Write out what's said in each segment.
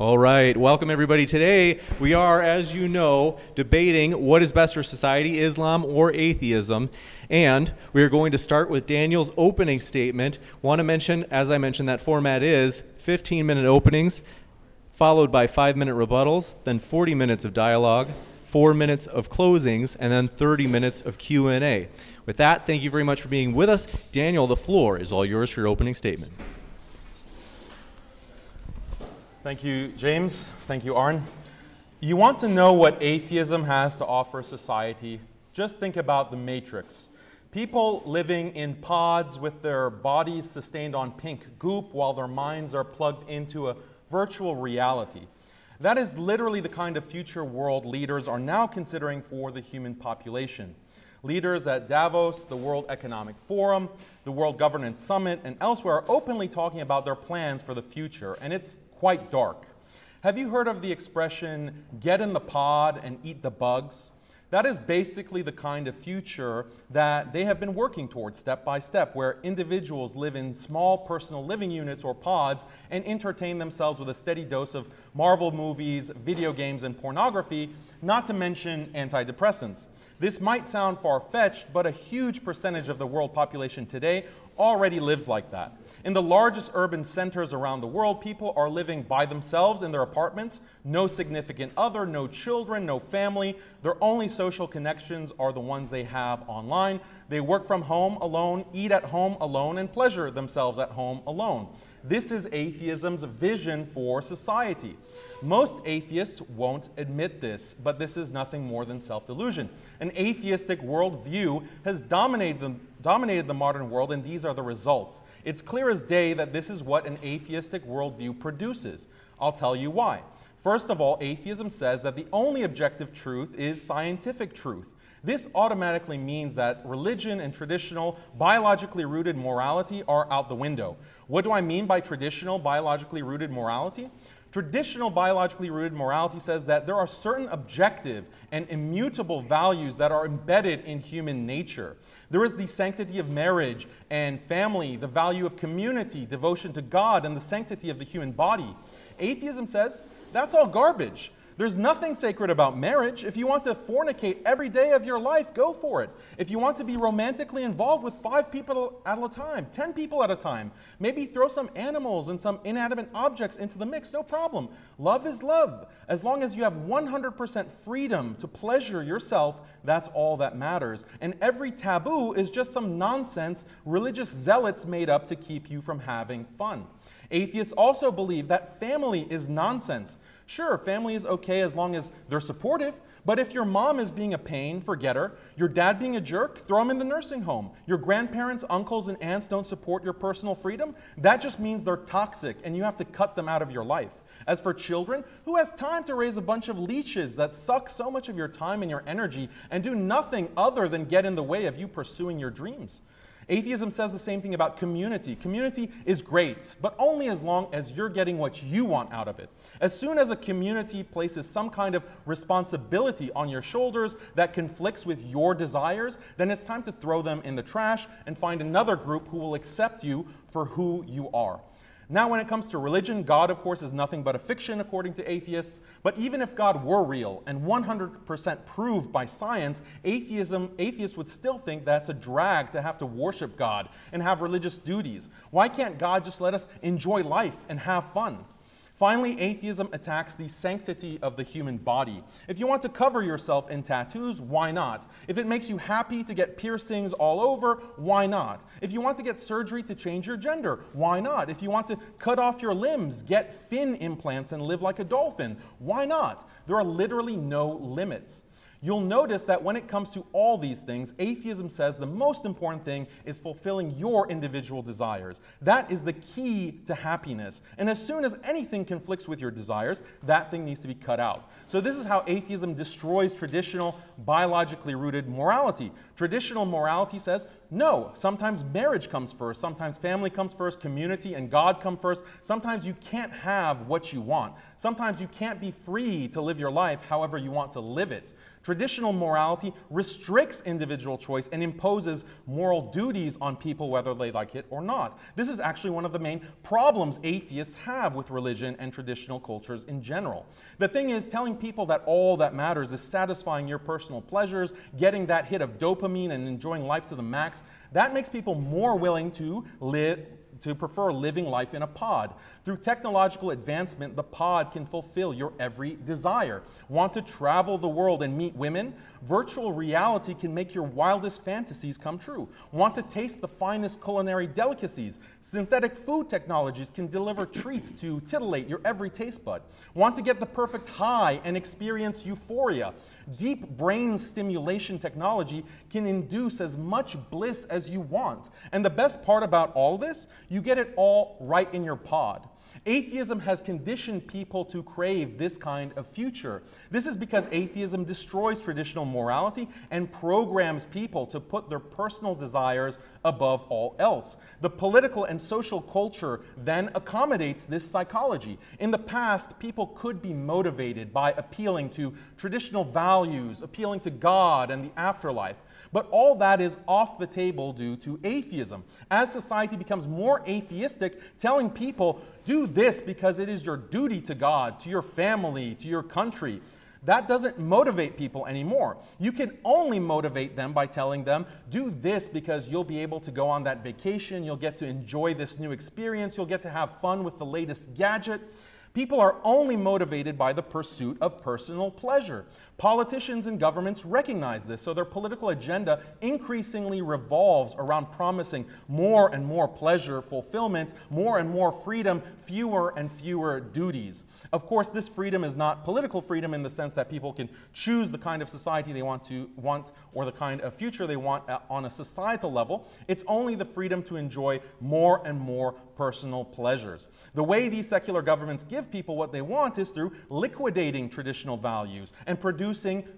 All right, welcome everybody. Today we are, as you know, debating what is best for society, Islam or atheism. And we are going to start with Daniel's opening statement. Want to mention, as I mentioned, that format is 15 minute openings, followed by five minute rebuttals, then 40 minutes of dialogue, four minutes of closings, and then 30 minutes of Q&A. With that, thank you very much for being with us. Daniel, the floor is all yours for your opening statement. Thank you, James. Thank you, Aron. You want to know what atheism has to offer society? Just think about the Matrix. People living in pods with their bodies sustained on pink goop while their minds are plugged into a virtual reality. That is literally the kind of future world leaders are now considering for the human population. Leaders at Davos, the World Economic Forum, the World Government Summit, and elsewhere are openly talking about their plans for the future, and it's quite dark. Have you heard of the expression, get in the pod and eat the bugs? That is basically the kind of future that they have been working towards step by step, where individuals live in small personal living units or pods and entertain themselves with a steady dose of Marvel movies, video games, and pornography, not to mention antidepressants. This might sound far fetched, but a huge percentage of the world population today already lives like that. In the largest urban centers around the world, people are living by themselves in their apartments, no significant other, no children, no family. Their only social connections are the ones they have online. They work from home alone, eat at home alone, and pleasure themselves at home alone. This is atheism's vision for society. Most atheists won't admit this, but this is nothing more than self delusion. An atheistic worldview has dominated the, dominated the modern world, and these are the results. It's clear as day that this is what an atheistic worldview produces. I'll tell you why. First of all, atheism says that the only objective truth is scientific truth. This automatically means that religion and traditional, biologically rooted morality are out the window. What do I mean by traditional, biologically rooted morality? Traditional biologically rooted morality says that there are certain objective and immutable values that are embedded in human nature. There is the sanctity of marriage and family, the value of community, devotion to God, and the sanctity of the human body. Atheism says that's all garbage. There's nothing sacred about marriage. If you want to fornicate every day of your life, go for it. If you want to be romantically involved with five people at a time, 10 people at a time, maybe throw some animals and some inanimate objects into the mix, no problem. Love is love. As long as you have 100% freedom to pleasure yourself, that's all that matters. And every taboo is just some nonsense religious zealots made up to keep you from having fun. Atheists also believe that family is nonsense. Sure, family is okay as long as they're supportive, but if your mom is being a pain, forget her. Your dad being a jerk, throw him in the nursing home. Your grandparents, uncles, and aunts don't support your personal freedom, that just means they're toxic and you have to cut them out of your life. As for children, who has time to raise a bunch of leeches that suck so much of your time and your energy and do nothing other than get in the way of you pursuing your dreams? Atheism says the same thing about community. Community is great, but only as long as you're getting what you want out of it. As soon as a community places some kind of responsibility on your shoulders that conflicts with your desires, then it's time to throw them in the trash and find another group who will accept you for who you are. Now, when it comes to religion, God, of course, is nothing but a fiction according to atheists. But even if God were real and 100% proved by science, atheism, atheists would still think that's a drag to have to worship God and have religious duties. Why can't God just let us enjoy life and have fun? Finally, atheism attacks the sanctity of the human body. If you want to cover yourself in tattoos, why not? If it makes you happy to get piercings all over, why not? If you want to get surgery to change your gender, why not? If you want to cut off your limbs, get fin implants, and live like a dolphin, why not? There are literally no limits. You'll notice that when it comes to all these things, atheism says the most important thing is fulfilling your individual desires. That is the key to happiness. And as soon as anything conflicts with your desires, that thing needs to be cut out. So, this is how atheism destroys traditional, biologically rooted morality. Traditional morality says, no, sometimes marriage comes first, sometimes family comes first, community and God come first. Sometimes you can't have what you want. Sometimes you can't be free to live your life however you want to live it. Traditional morality restricts individual choice and imposes moral duties on people whether they like it or not. This is actually one of the main problems atheists have with religion and traditional cultures in general. The thing is, telling people that all that matters is satisfying your personal pleasures, getting that hit of dopamine, and enjoying life to the max, that makes people more willing to live to prefer living life in a pod. Through technological advancement, the pod can fulfill your every desire. Want to travel the world and meet women? Virtual reality can make your wildest fantasies come true. Want to taste the finest culinary delicacies? Synthetic food technologies can deliver treats to titillate your every taste bud. Want to get the perfect high and experience euphoria? Deep brain stimulation technology can induce as much bliss as you want. And the best part about all this, you get it all right in your pod. Atheism has conditioned people to crave this kind of future. This is because atheism destroys traditional morality and programs people to put their personal desires above all else. The political and social culture then accommodates this psychology. In the past, people could be motivated by appealing to traditional values, appealing to God and the afterlife. But all that is off the table due to atheism. As society becomes more atheistic, telling people, do this because it is your duty to God, to your family, to your country, that doesn't motivate people anymore. You can only motivate them by telling them, do this because you'll be able to go on that vacation, you'll get to enjoy this new experience, you'll get to have fun with the latest gadget. People are only motivated by the pursuit of personal pleasure. Politicians and governments recognize this, so their political agenda increasingly revolves around promising more and more pleasure, fulfillment, more and more freedom, fewer and fewer duties. Of course, this freedom is not political freedom in the sense that people can choose the kind of society they want to want or the kind of future they want on a societal level. It's only the freedom to enjoy more and more personal pleasures. The way these secular governments give people what they want is through liquidating traditional values and producing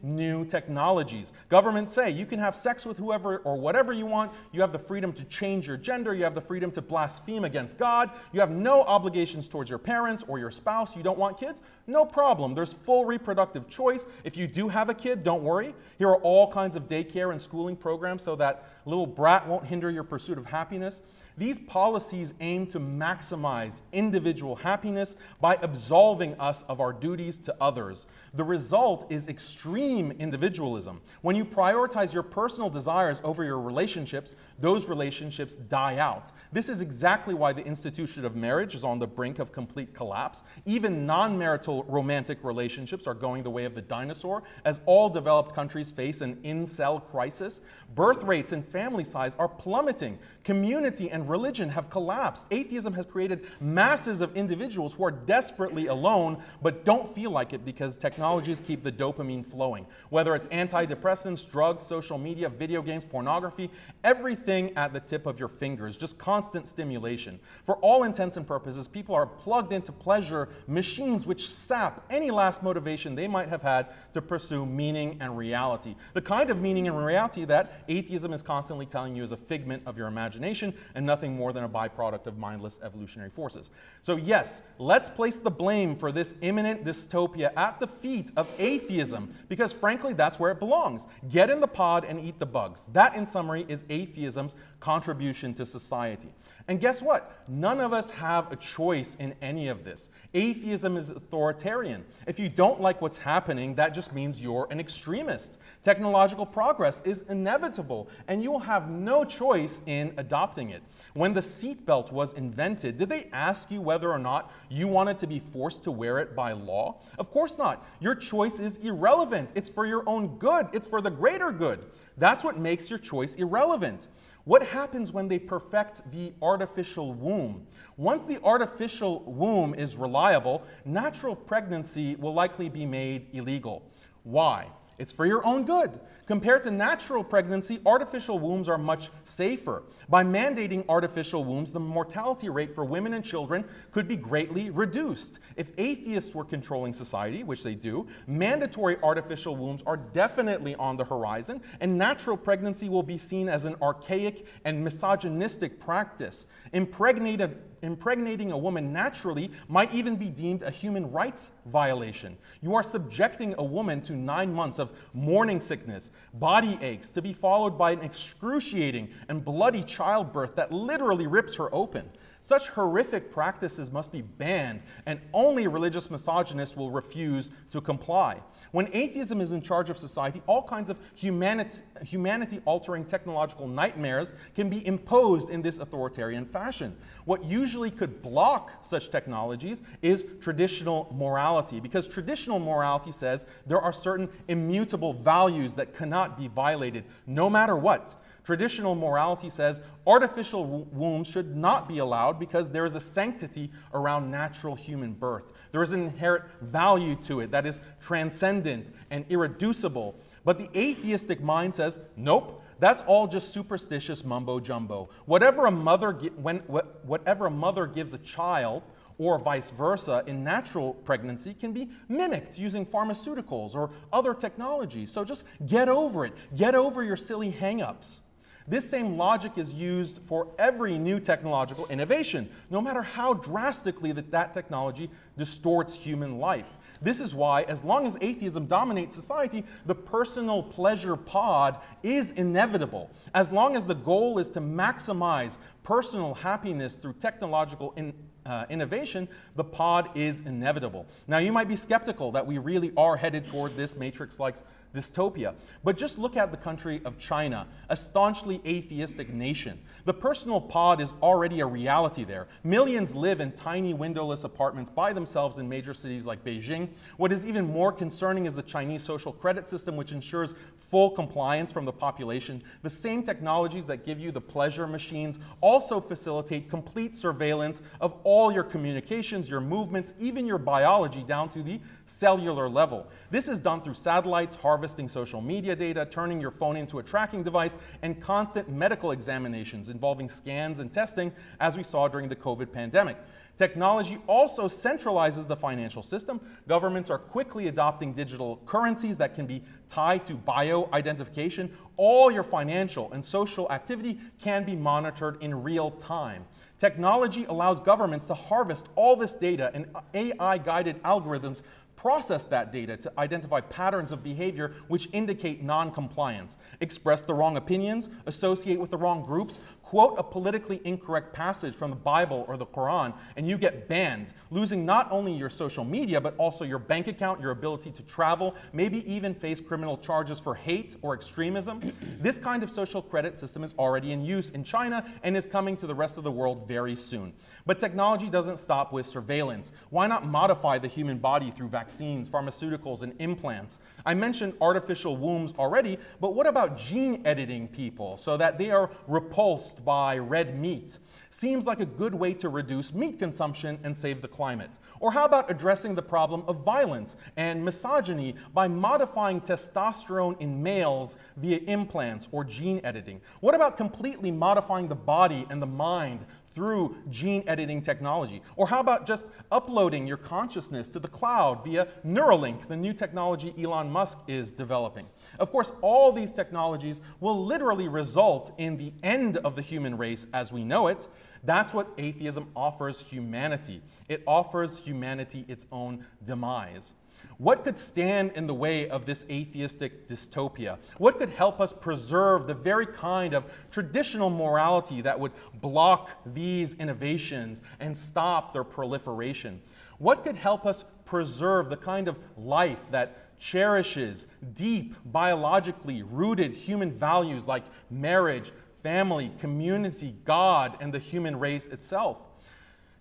new technologies. Governments say you can have sex with whoever or whatever you want, you have the freedom to change your gender, you have the freedom to blaspheme against God, you have no obligations towards your parents or your spouse, you don't want kids, no problem. There's full reproductive choice. If you do have a kid, don't worry. Here are all kinds of daycare and schooling programs so that little brat won't hinder your pursuit of happiness. These policies aim to maximize individual happiness by absolving us of our duties to others. The result is extreme individualism. When you prioritize your personal desires over your relationships, those relationships die out. This is exactly why the institution of marriage is on the brink of complete collapse. Even non marital romantic relationships are going the way of the dinosaur, as all developed countries face an incel crisis. Birth rates and family size are plummeting. Community and religion have collapsed. Atheism has created masses of individuals who are desperately alone but don't feel like it because technologies keep the dopamine flowing. Whether it's antidepressants, drugs, social media, video games, pornography, everything at the tip of your fingers, just constant stimulation. For all intents and purposes, people are plugged into pleasure machines which sap any last motivation they might have had to pursue meaning and reality. The kind of meaning and reality that atheism is constantly telling you is a figment of your imagination and nothing more than a byproduct of mindless evolutionary forces. So, yes, let's place the blame for this imminent dystopia at the feet of atheism, because frankly, that's where it belongs. Get in the pod and eat the bugs. That, in summary, is atheism's contribution to society. And guess what? None of us have a choice in any of this. Atheism is authoritarian. If you don't like what's happening, that just means you're an extremist. Technological progress is inevitable, and you will have no choice in adopting it. When the seatbelt was invented, did they ask you whether or not you wanted to be forced to wear it by law? Of course not. Your choice is irrelevant. It's for your own good, it's for the greater good. That's what makes your choice irrelevant. What happens when they perfect the artificial womb? Once the artificial womb is reliable, natural pregnancy will likely be made illegal. Why? It's for your own good. Compared to natural pregnancy, artificial wombs are much safer. By mandating artificial wombs, the mortality rate for women and children could be greatly reduced. If atheists were controlling society, which they do, mandatory artificial wombs are definitely on the horizon, and natural pregnancy will be seen as an archaic and misogynistic practice. Impregnated impregnating a woman naturally might even be deemed a human rights violation. You are subjecting a woman to nine months of morning sickness, body aches, to be followed by an excruciating and bloody childbirth that literally rips her open. Such horrific practices must be banned, and only religious misogynists will refuse to comply. When atheism is in charge of society, all kinds of humanity altering technological nightmares can be imposed in this authoritarian fashion. What usually could block such technologies is traditional morality, because traditional morality says there are certain immutable values that cannot be violated no matter what. Traditional morality says artificial wombs should not be allowed because there is a sanctity around natural human birth. There is an inherent value to it that is transcendent and irreducible. But the atheistic mind says, nope, that's all just superstitious mumbo jumbo. Whatever a mother, when, whatever a mother gives a child, or vice versa in natural pregnancy can be mimicked using pharmaceuticals or other technologies. So just get over it. Get over your silly hangups. This same logic is used for every new technological innovation, no matter how drastically that, that technology distorts human life. This is why, as long as atheism dominates society, the personal pleasure pod is inevitable. As long as the goal is to maximize personal happiness through technological in, uh, innovation, the pod is inevitable. Now, you might be skeptical that we really are headed toward this matrix like dystopia. But just look at the country of China, a staunchly atheistic nation. The personal pod is already a reality there. Millions live in tiny windowless apartments by themselves in major cities like Beijing. What is even more concerning is the Chinese social credit system, which ensures full compliance from the population. The same technologies that give you the pleasure machines also facilitate complete surveillance of all your communications, your movements, even your biology down to the cellular level. This is done through satellites, harvesting social media data, turning your phone into a tracking device, and constant medical examinations involving scans and testing, as we saw during the COVID pandemic. Technology also centralizes the financial system. Governments are quickly adopting digital currencies that can be tied to bio identification. All your financial and social activity can be monitored in real time. Technology allows governments to harvest all this data, and AI guided algorithms process that data to identify patterns of behavior which indicate non-compliance, express the wrong opinions, associate with the wrong groups, quote a politically incorrect passage from the Bible or the Quran, and you get banned, losing not only your social media, but also your bank account, your ability to travel, maybe even face criminal charges for hate or extremism. this kind of social credit system is already in use in China and is coming to the rest of the world very soon. But technology doesn't stop with surveillance. Why not modify the human body through vaccines, pharmaceuticals, and implants? I mentioned artificial wombs already, but what about gene editing people so that they are repulsed by red meat seems like a good way to reduce meat consumption and save the climate. Or how about addressing the problem of violence and misogyny by modifying testosterone in males via implants or gene editing? What about completely modifying the body and the mind through gene editing technology? Or how about just uploading your consciousness to the cloud via Neuralink, the new technology Elon Musk is developing? Of course, all these technologies will literally result in the end of the human race as we know it. That's what atheism offers humanity. It offers humanity its own demise. What could stand in the way of this atheistic dystopia? What could help us preserve the very kind of traditional morality that would block these innovations and stop their proliferation? What could help us preserve the kind of life that cherishes deep, biologically rooted human values like marriage, family, community, God, and the human race itself?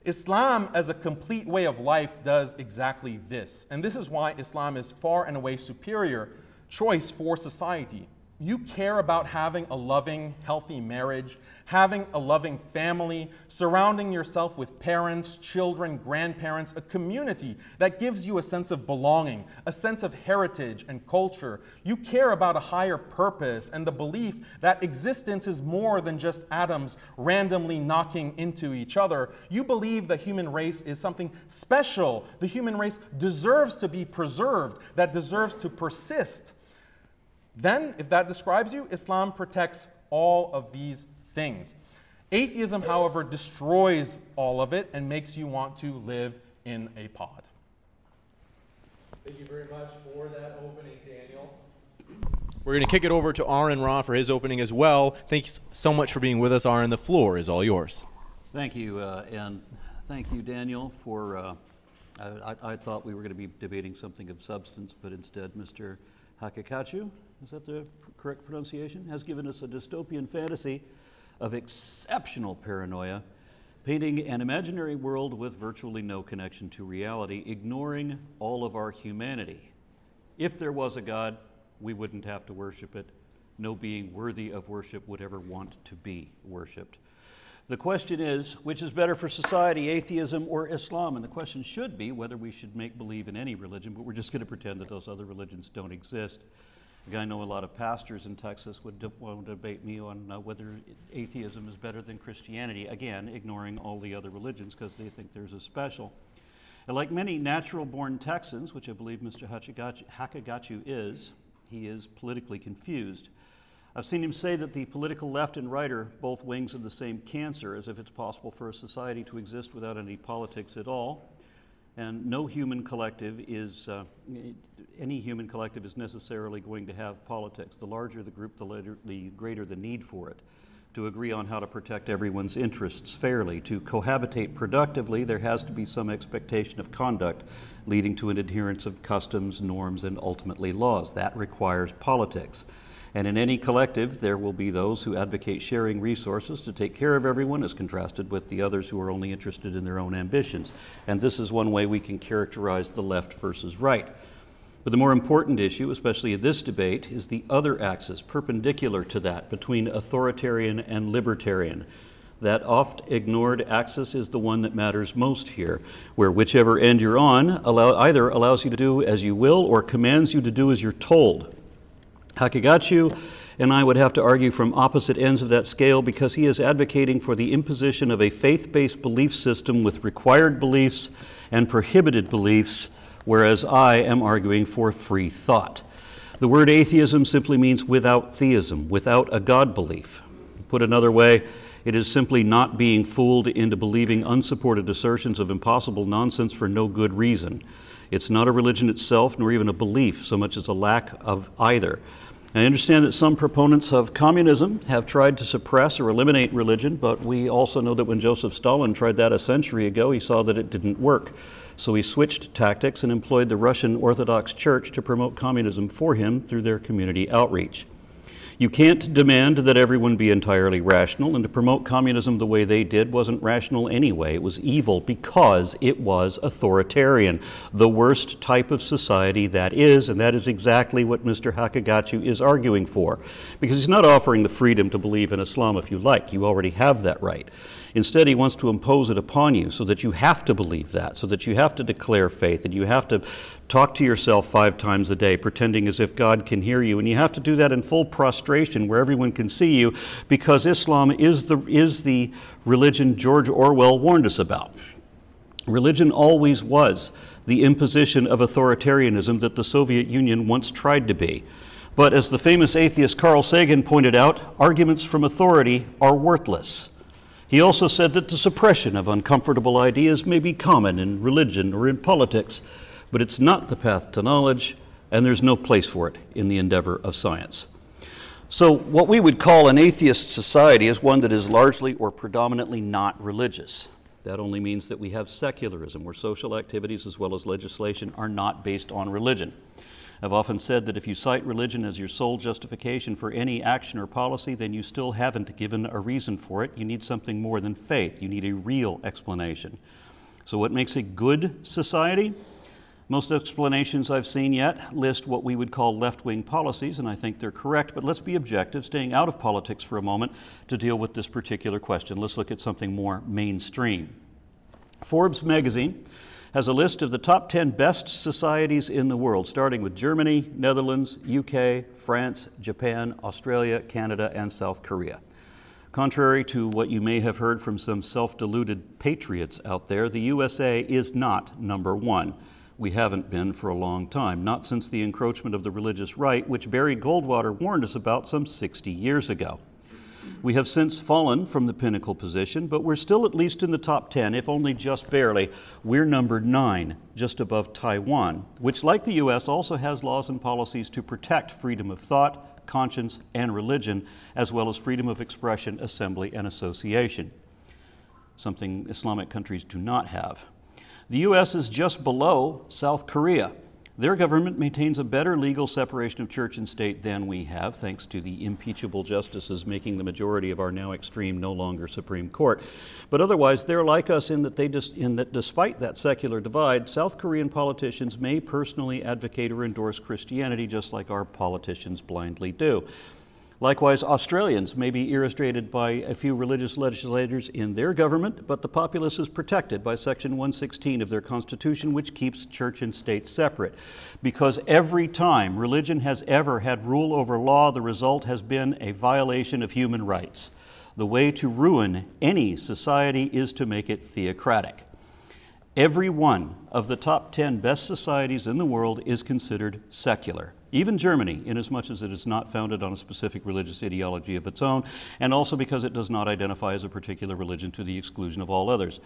Islam, as a complete way of life, does exactly this. And this is why Islam is far and away superior choice for society. You care about having a loving, healthy marriage, having a loving family, surrounding yourself with parents, children, grandparents, a community that gives you a sense of belonging, a sense of heritage and culture. You care about a higher purpose and the belief that existence is more than just atoms randomly knocking into each other. You believe the human race is something special. The human race deserves to be preserved, that deserves to persist. Then, if that describes you, Islam protects all of these things. Atheism, however, destroys all of it and makes you want to live in a pod. Thank you very much for that opening, Daniel. We're going to kick it over to Aron Ra for his opening as well. Thanks so much for being with us, Aron. The floor is all yours. Thank you, uh, and thank you, Daniel, for. Uh, I, I, thought we were going to be debating something of substance, but instead, Mr. Haqiqatjou is that the correct pronunciation? Has given us a dystopian fantasy of exceptional paranoia, painting an imaginary world with virtually no connection to reality, ignoring all of our humanity. If there was a God, we wouldn't have to worship it. No being worthy of worship would ever want to be worshiped. The question is which is better for society, atheism or Islam? And the question should be whether we should make believe in any religion, but we're just going to pretend that those other religions don't exist. I know a lot of pastors in Texas would want to debate me on uh, whether atheism is better than Christianity, again, ignoring all the other religions because they think there's a special. And like many natural born Texans, which I believe Mr. Haqiqatjou is, he is politically confused. I've seen him say that the political left and right are both wings of the same cancer, as if it's possible for a society to exist without any politics at all. And no human collective is, uh, any human collective is necessarily going to have politics. The larger the group, the, later, the greater the need for it. To agree on how to protect everyone's interests fairly, to cohabitate productively, there has to be some expectation of conduct leading to an adherence of customs, norms, and ultimately laws. That requires politics. And in any collective, there will be those who advocate sharing resources to take care of everyone, as contrasted with the others who are only interested in their own ambitions. And this is one way we can characterize the left versus right. But the more important issue, especially in this debate, is the other axis perpendicular to that between authoritarian and libertarian. That oft ignored axis is the one that matters most here, where whichever end you're on allow, either allows you to do as you will or commands you to do as you're told. Haqiqatjou and I would have to argue from opposite ends of that scale because he is advocating for the imposition of a faith based belief system with required beliefs and prohibited beliefs, whereas I am arguing for free thought. The word atheism simply means without theism, without a God belief. Put another way, it is simply not being fooled into believing unsupported assertions of impossible nonsense for no good reason. It's not a religion itself, nor even a belief, so much as a lack of either. I understand that some proponents of communism have tried to suppress or eliminate religion, but we also know that when Joseph Stalin tried that a century ago, he saw that it didn't work. So he switched tactics and employed the Russian Orthodox Church to promote communism for him through their community outreach. You can't demand that everyone be entirely rational, and to promote communism the way they did wasn't rational anyway. It was evil because it was authoritarian, the worst type of society that is, and that is exactly what Mr. Haqiqatjou is arguing for. Because he's not offering the freedom to believe in Islam if you like, you already have that right. Instead, he wants to impose it upon you so that you have to believe that, so that you have to declare faith, and you have to talk to yourself five times a day, pretending as if God can hear you. And you have to do that in full prostration where everyone can see you, because Islam is the, is the religion George Orwell warned us about. Religion always was the imposition of authoritarianism that the Soviet Union once tried to be. But as the famous atheist Carl Sagan pointed out, arguments from authority are worthless. He also said that the suppression of uncomfortable ideas may be common in religion or in politics, but it's not the path to knowledge, and there's no place for it in the endeavor of science. So, what we would call an atheist society is one that is largely or predominantly not religious. That only means that we have secularism, where social activities as well as legislation are not based on religion. I've often said that if you cite religion as your sole justification for any action or policy, then you still haven't given a reason for it. You need something more than faith, you need a real explanation. So, what makes a good society? Most explanations I've seen yet list what we would call left wing policies, and I think they're correct, but let's be objective, staying out of politics for a moment to deal with this particular question. Let's look at something more mainstream. Forbes magazine has a list of the top 10 best societies in the world, starting with Germany, Netherlands, UK, France, Japan, Australia, Canada, and South Korea. Contrary to what you may have heard from some self deluded patriots out there, the USA is not number one we haven't been for a long time, not since the encroachment of the religious right, which Barry Goldwater warned us about some 60 years ago. We have since fallen from the pinnacle position, but we're still at least in the top 10, if only just barely. We're number nine, just above Taiwan, which, like the U.S., also has laws and policies to protect freedom of thought, conscience, and religion, as well as freedom of expression, assembly, and association, something Islamic countries do not have. The U.S. is just below South Korea. Their government maintains a better legal separation of church and state than we have, thanks to the impeachable justices making the majority of our now extreme, no longer Supreme Court. But otherwise, they're like us in that, they dis- in that despite that secular divide, South Korean politicians may personally advocate or endorse Christianity just like our politicians blindly do. Likewise, Australians may be irritated by a few religious legislators in their government, but the populace is protected by Section 116 of their Constitution, which keeps church and state separate. Because every time religion has ever had rule over law, the result has been a violation of human rights. The way to ruin any society is to make it theocratic. Every one of the top 10 best societies in the world is considered secular. Even Germany, inasmuch as it is not founded on a specific religious ideology of its own, and also because it does not identify as a particular religion to the exclusion of all others.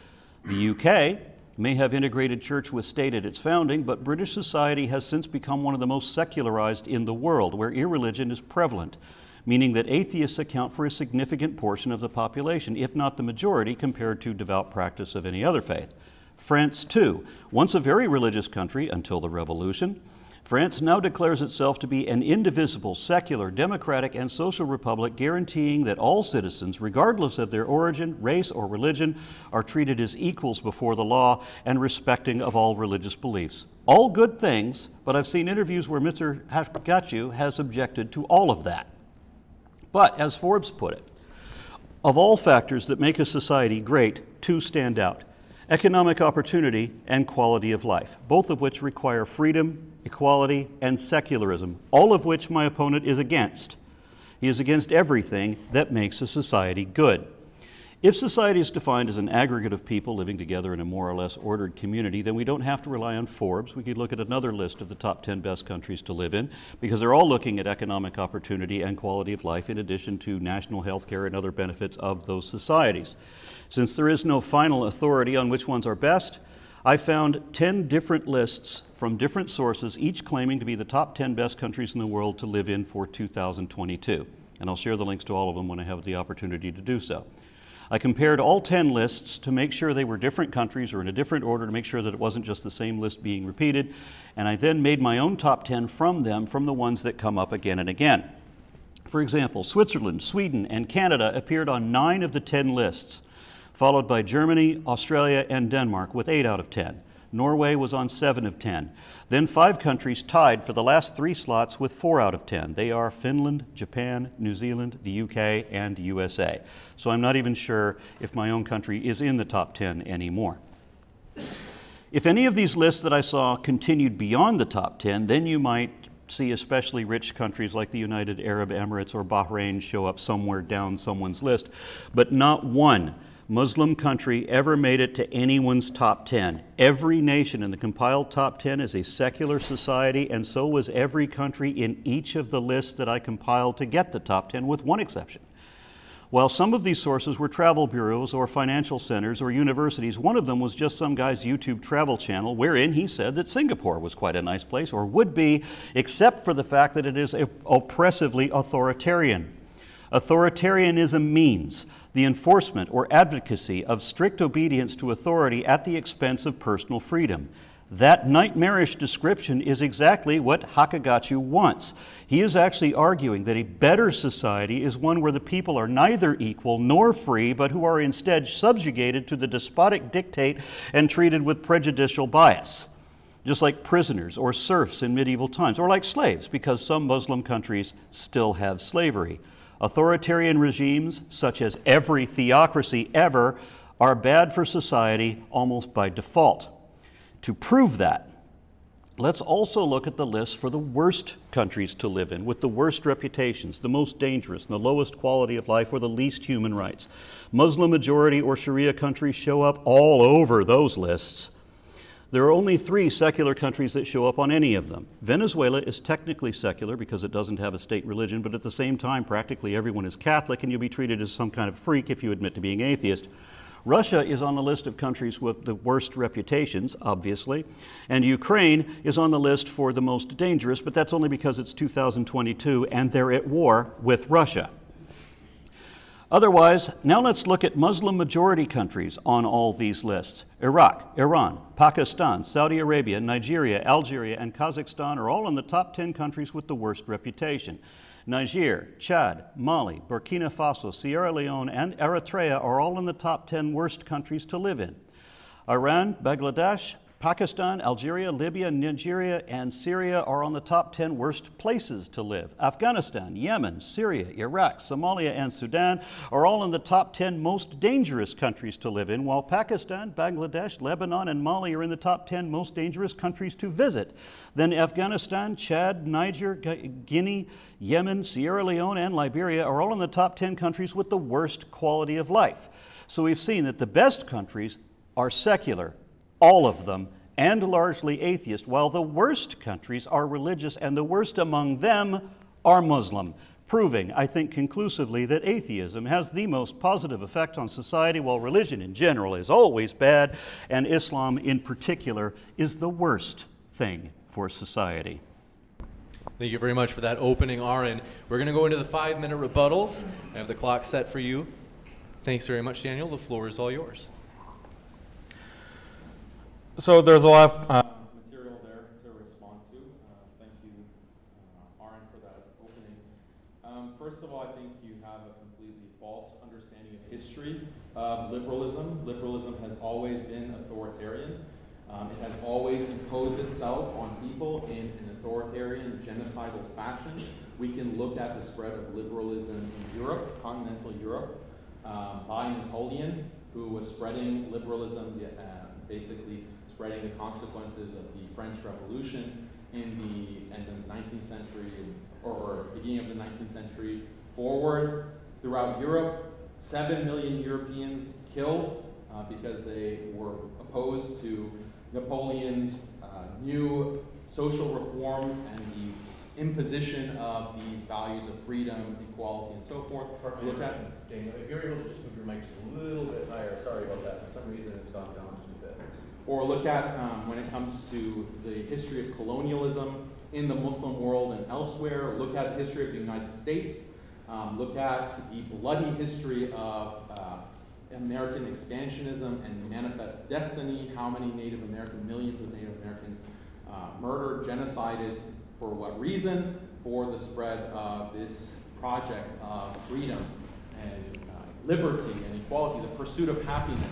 The UK may have integrated church with state at its founding, but British society has since become one of the most secularized in the world, where irreligion is prevalent, meaning that atheists account for a significant portion of the population, if not the majority, compared to devout practice of any other faith. France, too, once a very religious country until the revolution, France now declares itself to be an indivisible, secular, democratic, and social republic, guaranteeing that all citizens, regardless of their origin, race, or religion, are treated as equals before the law and respecting of all religious beliefs. All good things, but I've seen interviews where Mr. Haqiqatjou has objected to all of that. But, as Forbes put it, of all factors that make a society great, two stand out economic opportunity and quality of life, both of which require freedom equality, and secularism, all of which my opponent is against. He is against everything that makes a society good. If society is defined as an aggregate of people living together in a more or less ordered community, then we don't have to rely on Forbes. We could look at another list of the top 10 best countries to live in because they're all looking at economic opportunity and quality of life in addition to national health care and other benefits of those societies. Since there is no final authority on which ones are best, I found 10 different lists from different sources, each claiming to be the top 10 best countries in the world to live in for 2022. And I'll share the links to all of them when I have the opportunity to do so. I compared all 10 lists to make sure they were different countries or in a different order to make sure that it wasn't just the same list being repeated. And I then made my own top 10 from them, from the ones that come up again and again. For example, Switzerland, Sweden, and Canada appeared on nine of the 10 lists, followed by Germany, Australia, and Denmark with 8 out of 10. Norway was on 7 of 10. Then five countries tied for the last three slots with 4 out of 10. They are Finland, Japan, New Zealand, the UK, and USA. So I'm not even sure if my own country is in the top 10 anymore. If any of these lists that I saw continued beyond the top 10, then you might see especially rich countries like the United Arab Emirates or Bahrain show up somewhere down someone's list, but not one Muslim country ever made it to anyone's top 10. Every nation in the compiled top 10 is a secular society, and so was every country in each of the lists that I compiled to get the top 10, with one exception. While some of these sources were travel bureaus or financial centers or universities, one of them was just some guy's YouTube travel channel wherein he said that Singapore was quite a nice place or would be, except for the fact that it is oppressively authoritarian. Authoritarianism means the enforcement or advocacy of strict obedience to authority at the expense of personal freedom. That nightmarish description is exactly what Haqiqatjou wants. He is actually arguing that a better society is one where the people are neither equal nor free, but who are instead subjugated to the despotic dictate and treated with prejudicial bias. just like prisoners or serfs in medieval times, or like slaves, because some Muslim countries still have slavery. Authoritarian regimes, such as every theocracy ever, are bad for society almost by default. To prove that, let's also look at the list for the worst countries to live in, with the worst reputations, the most dangerous, and the lowest quality of life, or the least human rights. Muslim majority or Sharia countries show up all over those lists. There are only three secular countries that show up on any of them. Venezuela is technically secular because it doesn't have a state religion, but at the same time, practically everyone is Catholic, and you'll be treated as some kind of freak if you admit to being atheist. Russia is on the list of countries with the worst reputations, obviously, and Ukraine is on the list for the most dangerous, but that's only because it's 2022 and they're at war with Russia. Otherwise, now let's look at Muslim majority countries on all these lists. Iraq, Iran, Pakistan, Saudi Arabia, Nigeria, Algeria, and Kazakhstan are all in the top 10 countries with the worst reputation. Niger, Chad, Mali, Burkina Faso, Sierra Leone, and Eritrea are all in the top 10 worst countries to live in. Iran, Bangladesh, Pakistan, Algeria, Libya, Nigeria, and Syria are on the top 10 worst places to live. Afghanistan, Yemen, Syria, Iraq, Somalia, and Sudan are all in the top 10 most dangerous countries to live in, while Pakistan, Bangladesh, Lebanon, and Mali are in the top 10 most dangerous countries to visit. Then Afghanistan, Chad, Niger, Guinea, Yemen, Sierra Leone, and Liberia are all in the top 10 countries with the worst quality of life. So we've seen that the best countries are secular all of them, and largely atheist, while the worst countries are religious, and the worst among them are Muslim, proving, I think, conclusively that atheism has the most positive effect on society, while religion in general is always bad, and Islam in particular is the worst thing for society. Thank you very much for that opening, Aron. We're going to go into the five minute rebuttals. I have the clock set for you. Thanks very much, Daniel. The floor is all yours. So there's a lot of uh, material there to respond to. Uh, thank you, uh, Aron, for that opening. Um, first of all, I think you have a completely false understanding of history of liberalism. Liberalism has always been authoritarian. Um, it has always imposed itself on people in an authoritarian, genocidal fashion. We can look at the spread of liberalism in Europe, continental Europe, um, by Napoleon, who was spreading liberalism uh, basically spreading the consequences of the French Revolution in the end of the 19th century or beginning of the 19th century forward throughout Europe. Seven million Europeans killed uh, because they were opposed to Napoleon's uh, new social reform and the imposition of these values of freedom, equality, and so forth. Look at Daniel, if you're able to just move your mic just a little bit higher. Sorry about that. For some reason, it's gone down. Or look at um, when it comes to the history of colonialism in the Muslim world and elsewhere. Look at the history of the United States. Um, look at the bloody history of uh, American expansionism and manifest destiny. How many Native American, millions of Native Americans uh, murdered, genocided, for what reason? For the spread of this project of freedom and uh, liberty and equality, the pursuit of happiness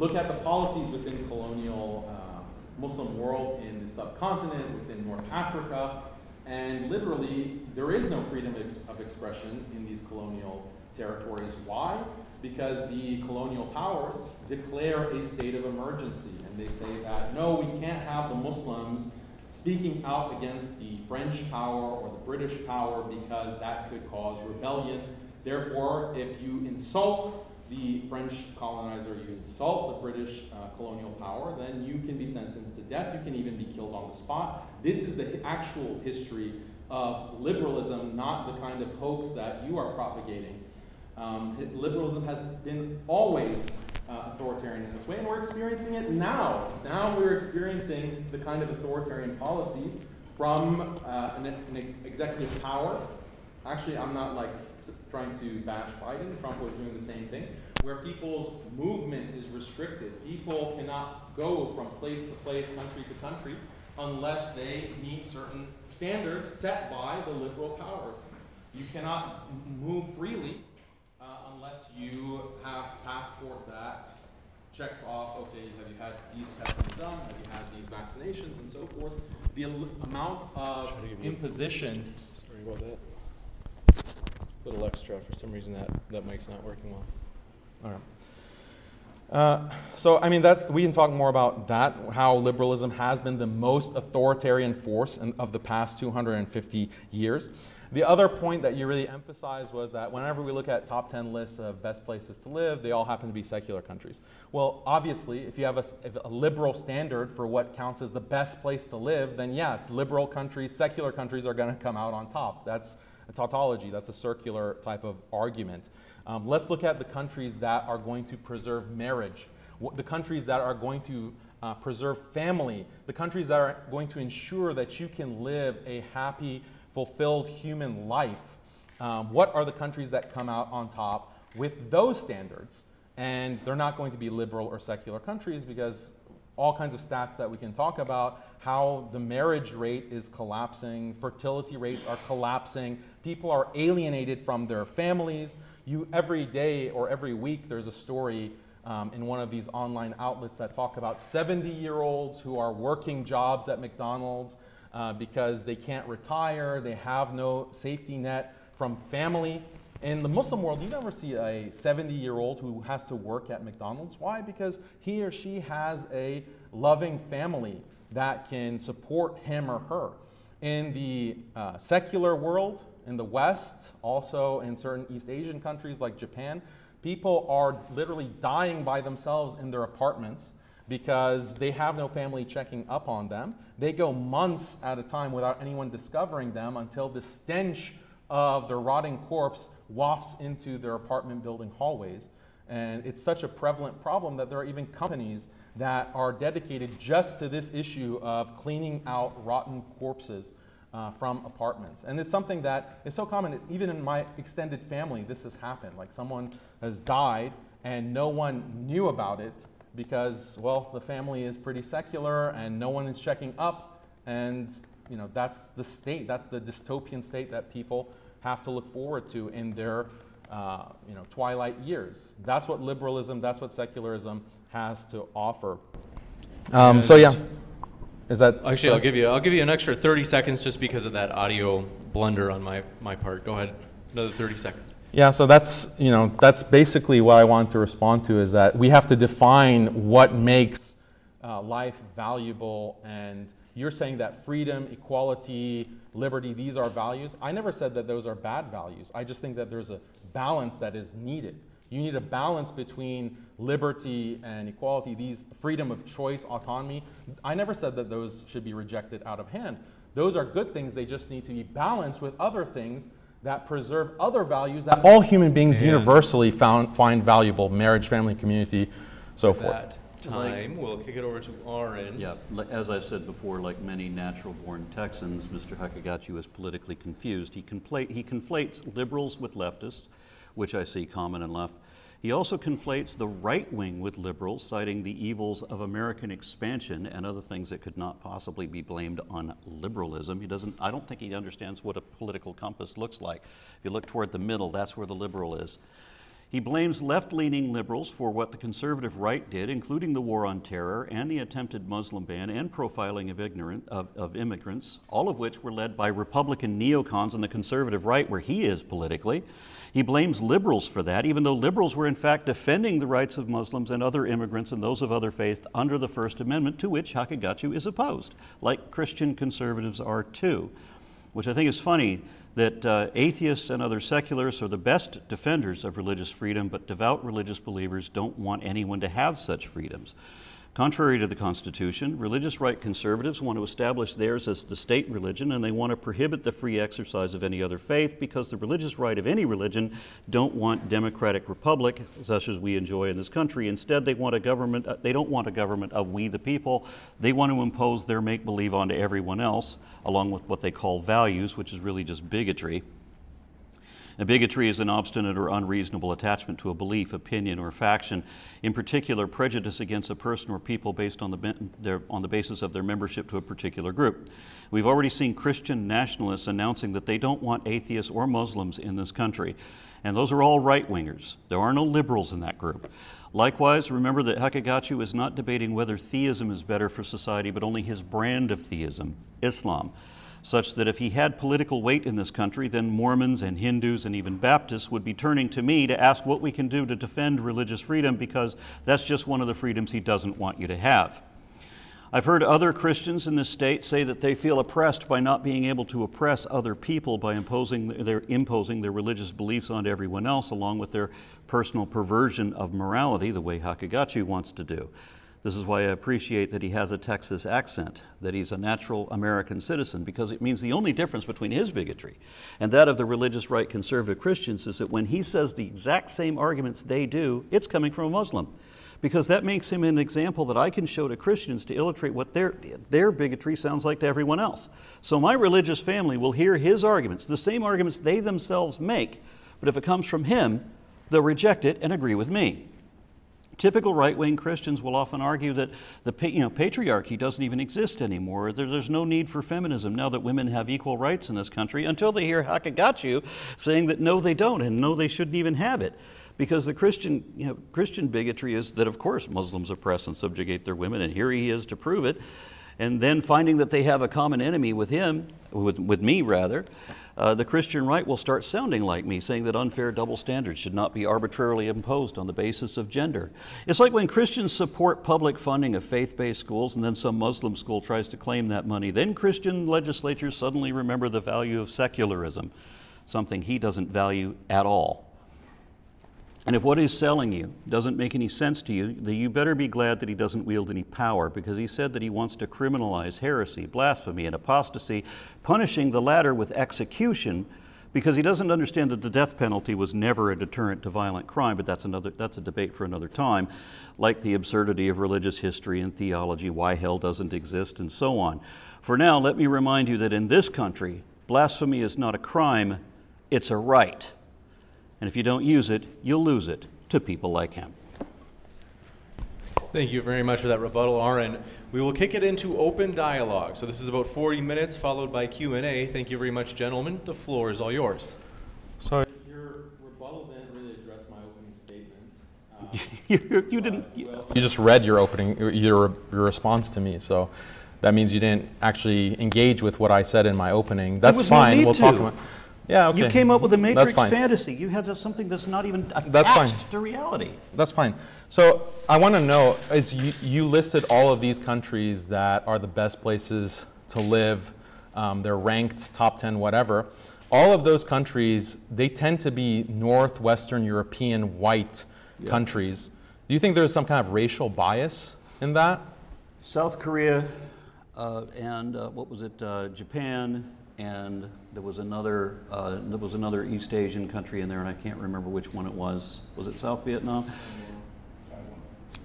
look at the policies within colonial uh, Muslim world in the subcontinent, within North Africa, and literally there is no freedom of expression in these colonial territories. Why? Because the colonial powers declare a state of emergency, and they say that no, we can't have the Muslims speaking out against the French power or the British power because that could cause rebellion. Therefore, if you insult the French colonizer, you insult the British uh, colonial power, then you can be sentenced to death. You can even be killed on the spot. This is the actual history of liberalism, not the kind of hoax that you are propagating. Um, liberalism has been always uh, authoritarian in this way, and we're experiencing it now. Now we're experiencing the kind of authoritarian policies from uh, an, an executive power. Actually, I'm not like trying to bash Biden. Trump was doing the same thing, where people's movement is restricted. People cannot go from place to place, country to country, unless they meet certain standards set by the liberal powers. You cannot move freely uh, unless you have passport that checks off, okay, have you had these tests done? Have you had these vaccinations and so forth? The amount of imposition. Little extra. For some reason, that, that mic's not working well. All right. Uh, so, I mean, that's we can talk more about that. How liberalism has been the most authoritarian force in, of the past 250 years. The other point that you really emphasized was that whenever we look at top 10 lists of best places to live, they all happen to be secular countries. Well, obviously, if you have a, a liberal standard for what counts as the best place to live, then yeah, liberal countries, secular countries are going to come out on top. That's a tautology, that's a circular type of argument. Um, let's look at the countries that are going to preserve marriage, the countries that are going to uh, preserve family, the countries that are going to ensure that you can live a happy, fulfilled human life. Um, what are the countries that come out on top with those standards? And they're not going to be liberal or secular countries because all kinds of stats that we can talk about how the marriage rate is collapsing, fertility rates are collapsing, people are alienated from their families. You every day or every week there's a story um, in one of these online outlets that talk about 70 year olds who are working jobs at McDonald's uh, because they can't retire, they have no safety net from family. In the Muslim world, you never see a 70 year old who has to work at McDonald's. Why? Because he or she has a loving family that can support him or her. In the uh, secular world, in the West, also in certain East Asian countries like Japan, people are literally dying by themselves in their apartments because they have no family checking up on them. They go months at a time without anyone discovering them until the stench of their rotting corpse wafts into their apartment building hallways. And it's such a prevalent problem that there are even companies that are dedicated just to this issue of cleaning out rotten corpses uh, from apartments. And it's something that is so common, even in my extended family, this has happened. Like someone has died and no one knew about it because, well, the family is pretty secular and no one is checking up. And, you know, that's the state, that's the dystopian state that people have to look forward to in their, uh, you know, twilight years. That's what liberalism, that's what secularism has to offer. Um, so, yeah. Is that actually? I'll give you. I'll give you an extra 30 seconds just because of that audio blunder on my my part. Go ahead. Another 30 seconds. Yeah, so that's you know that's basically what I wanted to respond to is that we have to define what makes uh, life valuable, and you're saying that freedom, equality, liberty, these are values. I never said that those are bad values. I just think that there's a balance that is needed. You need a balance between liberty and equality, these freedom of choice, autonomy. I never said that those should be rejected out of hand. Those are good things. They just need to be balanced with other things that preserve other values that all human beings and universally found, find valuable marriage, family, community, so forth. That time, we'll kick it over to Aron. Yeah, as I said before, like many natural born Texans, Mr. Haqiqatjou is politically confused. He, conflate, he conflates liberals with leftists, which I see common in left. He also conflates the right wing with liberals, citing the evils of American expansion and other things that could not possibly be blamed on liberalism. He doesn't, I don't think he understands what a political compass looks like. If you look toward the middle, that's where the liberal is. He blames left leaning liberals for what the conservative right did, including the war on terror and the attempted Muslim ban and profiling of, ignorant, of, of, immigrants, all of which were led by Republican neocons on the conservative right, where he is politically. He blames liberals for that, even though liberals were in fact defending the rights of Muslims and other immigrants and those of other faiths under the First Amendment, to which Haqiqatjou is opposed, like Christian conservatives are too. Which I think is funny that uh, atheists and other secularists are the best defenders of religious freedom, but devout religious believers don't want anyone to have such freedoms. Contrary to the Constitution, religious right conservatives want to establish theirs as the state religion and they want to prohibit the free exercise of any other faith because the religious right of any religion don't want democratic republic such as we enjoy in this country. Instead, they want a government uh, they don't want a government of we the people. They want to impose their make believe onto everyone else along with what they call values, which is really just bigotry. A bigotry is an obstinate or unreasonable attachment to a belief, opinion, or faction, in particular, prejudice against a person or people based on the, their, on the basis of their membership to a particular group. We've already seen Christian nationalists announcing that they don't want atheists or Muslims in this country. And those are all right wingers. There are no liberals in that group. Likewise, remember that Haqiqatjou is not debating whether theism is better for society, but only his brand of theism, Islam such that if he had political weight in this country, then Mormons and Hindus and even Baptists would be turning to me to ask what we can do to defend religious freedom because that's just one of the freedoms he doesn't want you to have. I've heard other Christians in this state say that they feel oppressed by not being able to oppress other people by imposing their, imposing their religious beliefs onto everyone else, along with their personal perversion of morality, the way Haqiqatjou wants to do. This is why I appreciate that he has a Texas accent, that he's a natural American citizen, because it means the only difference between his bigotry and that of the religious right conservative Christians is that when he says the exact same arguments they do, it's coming from a Muslim. Because that makes him an example that I can show to Christians to illustrate what their, their bigotry sounds like to everyone else. So my religious family will hear his arguments, the same arguments they themselves make, but if it comes from him, they'll reject it and agree with me. Typical right wing Christians will often argue that the you know, patriarchy doesn't even exist anymore. There, there's no need for feminism now that women have equal rights in this country until they hear Haqiqatjou saying that no, they don't, and no, they shouldn't even have it. Because the Christian, you know, Christian bigotry is that, of course, Muslims oppress and subjugate their women, and here he is to prove it. And then finding that they have a common enemy with him, with, with me rather, uh, the Christian right will start sounding like me, saying that unfair double standards should not be arbitrarily imposed on the basis of gender. It's like when Christians support public funding of faith based schools and then some Muslim school tries to claim that money. Then Christian legislatures suddenly remember the value of secularism, something he doesn't value at all. And if what he's selling you doesn't make any sense to you, then you better be glad that he doesn't wield any power because he said that he wants to criminalize heresy, blasphemy, and apostasy, punishing the latter with execution because he doesn't understand that the death penalty was never a deterrent to violent crime, but that's, another, that's a debate for another time, like the absurdity of religious history and theology, why hell doesn't exist, and so on. For now, let me remind you that in this country, blasphemy is not a crime, it's a right. And if you don't use it, you'll lose it to people like him. Thank you very much for that rebuttal, Aron. We will kick it into open dialogue. So this is about 40 minutes, followed by Q&A. Thank you very much, gentlemen. The floor is all yours. So your rebuttal didn't really address my opening statement. Uh, you, you, didn't. You, you just read your opening, your, your response to me. So that means you didn't actually engage with what I said in my opening. That's fine. No we'll to. talk about. Yeah, okay. You came up with a Matrix fantasy. You had something that's not even attached that's fine. to reality. That's fine. So I want to know, is you, you, listed all of these countries that are the best places to live. Um, they're ranked top 10, whatever. All of those countries, they tend to be Northwestern European white yep. countries. Do you think there's some kind of racial bias in that? South Korea uh, and uh, what was it, uh, Japan, and there was another uh, there was another East Asian country in there, and I can't remember which one it was. Was it South Vietnam?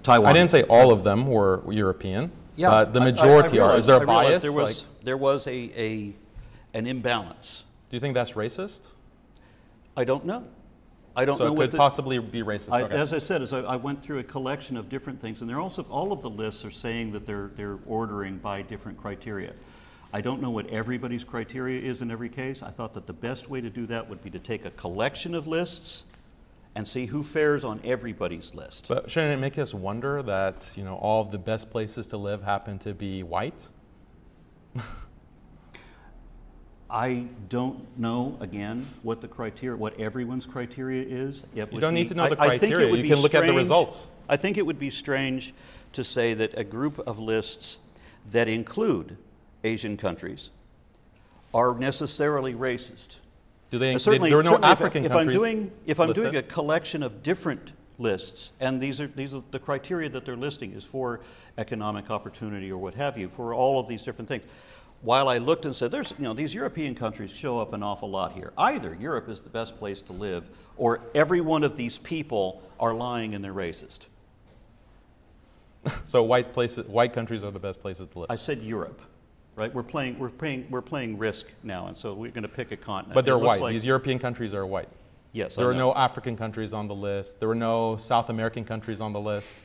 Taiwan. I didn't say all of them were European. Yeah, uh, the majority I, I are. Is there a bias? There was, like, there was a, a an imbalance. Do you think that's racist? I don't know. I don't so know. So it could possibly be racist. I, okay. As I said, as I, I, went through a collection of different things, and they're also all of the lists are saying that they're they're ordering by different criteria. I don't know what everybody's criteria is in every case. I thought that the best way to do that would be to take a collection of lists and see who fares on everybody's list. But shouldn't it make us wonder that you know all of the best places to live happen to be white? I don't know again what the criteria, what everyone's criteria is. It you don't be, need to know the criteria. you can look strange, at the results. I think it would be strange to say that a group of lists that include Asian countries are necessarily racist. Do they? Certainly, there are no African if, countries. If I'm doing, if I'm doing a collection of different lists, and these are these are the criteria that they're listing is for economic opportunity or what have you, for all of these different things. While I looked and said, "There's, you know, these European countries show up an awful lot here. Either Europe is the best place to live, or every one of these people are lying and they're racist." so white places, white countries are the best places to live. I said Europe right? We're playing, we're playing, we're playing risk now, and so we're going to pick a continent. But they're white. Like, These European countries are white. Yes, I There were know. no African countries on the list. There were no South American countries on the list.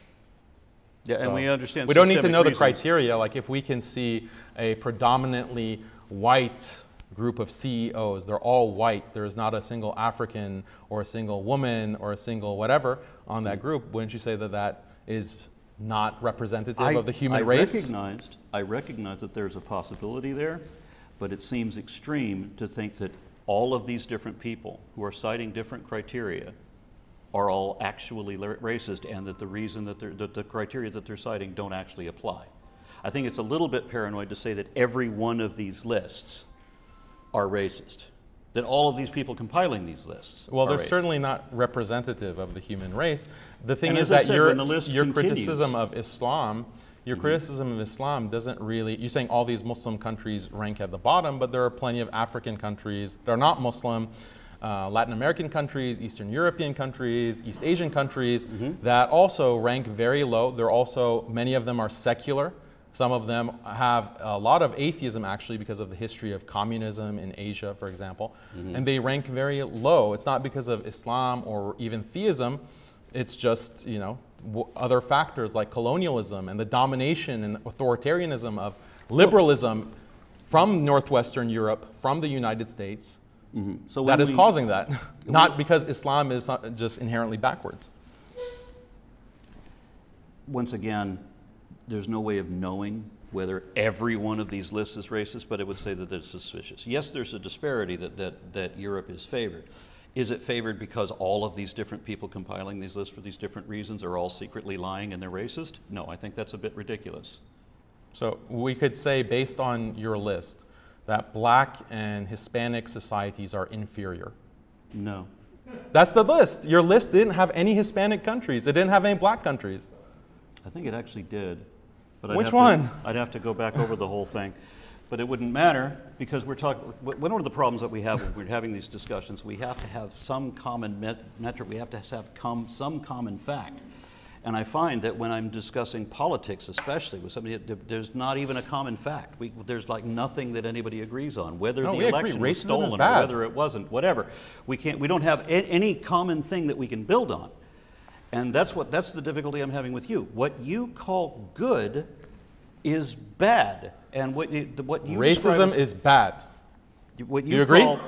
Yeah, and we understand. We don't need to know the criteria. Like if we can see a predominantly white group of CEOs, they're all white. There's not a single African or a single woman or a single whatever on Mm. that group. Wouldn't you say that that is not representative I, of the human I race? recognized, I recognize that there's a possibility there, but it seems extreme to think that all of these different people who are citing different criteria are all actually racist, and that the reason that, they're, that the criteria that they're citing don't actually apply. I think it's a little bit paranoid to say that every one of these lists are racist. That all of these people compiling these lists. Well, they're certainly not representative of the human race. The thing And is that said, your, your continues- criticism of Islam, your Mm-hmm. criticism of Islam doesn't really, you're saying all these Muslim countries rank at the bottom, but there are plenty of African countries that are not Muslim, uh, Latin American countries, Eastern European countries, East Asian countries Mm-hmm. that also rank very low. They're also, many of them are secular. Some of them have a lot of atheism actually because of the history of communism in Asia, for example, and they rank very low. It's not because of Islam or even theism. It's just you know w- other factors like colonialism and the domination and authoritarianism of liberalism from northwestern Europe, from the United States, So that is we- causing that. not because Islam is uh, just inherently backwards. once again, there's no way of knowing whether every one of these lists is racist, but I would say that it's suspicious. Yes, there's a disparity that, that, that Europe is favored. Is it favored because all of these different people compiling these lists for these different reasons are all secretly lying and they're racist? No, I think that's a bit ridiculous. So we could say, based on your list, that black and Hispanic societies are inferior. No. That's the list. Your list didn't have any Hispanic countries. It didn't have any black countries. I think it actually did. But I'd Which have to- one? I'd have to go back over the whole thing. But it wouldn't matter because we're talking, one of the problems that we have when we're having these discussions, we have to have some common met- metric, we have to have com- some common fact. And I find that when I'm discussing politics, especially with somebody, there- there's not even a common fact. We, there's like nothing that anybody agrees on, whether No, the we agree. election was Racism stolen or whether it wasn't, whatever. We can't, we don't have any common thing that we can build on. And that's what that's the difficulty I'm having with you. What you call good is bad, and what you, what you Racism is bad. what you you agree? Call,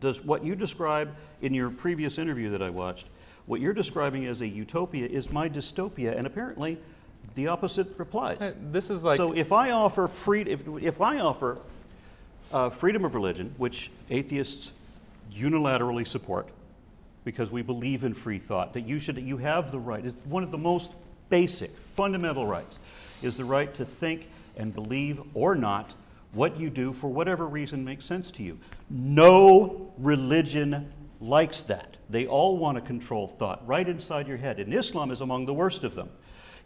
does what you describe in your previous interview that I watched, what you're describing as a utopia is my dystopia, and apparently, the opposite replies. Hey, this is like- so. If I offer free, if, if I offer uh, freedom of religion, which atheists unilaterally support, because we believe in free thought, that you should, you have the right. It's one of the most basic, fundamental rights, is the right to think and believe or not what you do for whatever reason makes sense to you. No religion likes that. They all want to control thought right inside your head, and Islam is among the worst of them.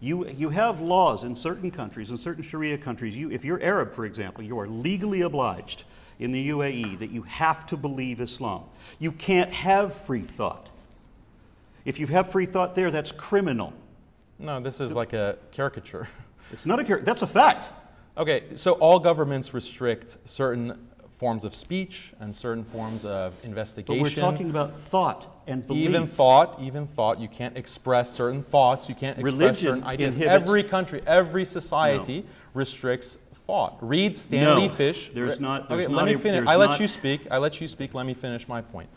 You, you have laws in certain countries, in certain Sharia countries. You, if you're Arab, for example, you are legally obliged in the UAE that you have to believe Islam. You can't have free thought. If you have free thought there, that's criminal. No, this is like a caricature. It's not a char- that's a fact. Okay, so all governments restrict certain forms of speech and certain forms of investigation. But we're talking about thought and belief. even thought, even thought, you can't express certain thoughts, you can't express Religion certain ideas. inhibits- Every country, every society restricts thought. Read Stanley No, Fish. there's not- there's okay, not let me finish. I let not- you speak. I let you speak. Let me finish my point.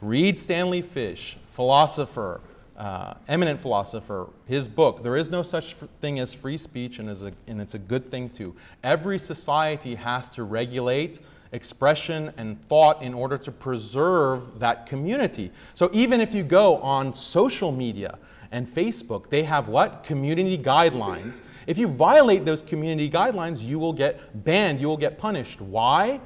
Read Stanley Fish, philosopher, uh, eminent philosopher, his book, There is No Such Thing as Free Speech, and, is a, and it's a good thing too. Every society has to regulate expression and thought in order to preserve that community. So even if you go on social media and Facebook, they have what? Community guidelines. If you violate those community guidelines, you will get banned, you will get punished. Why?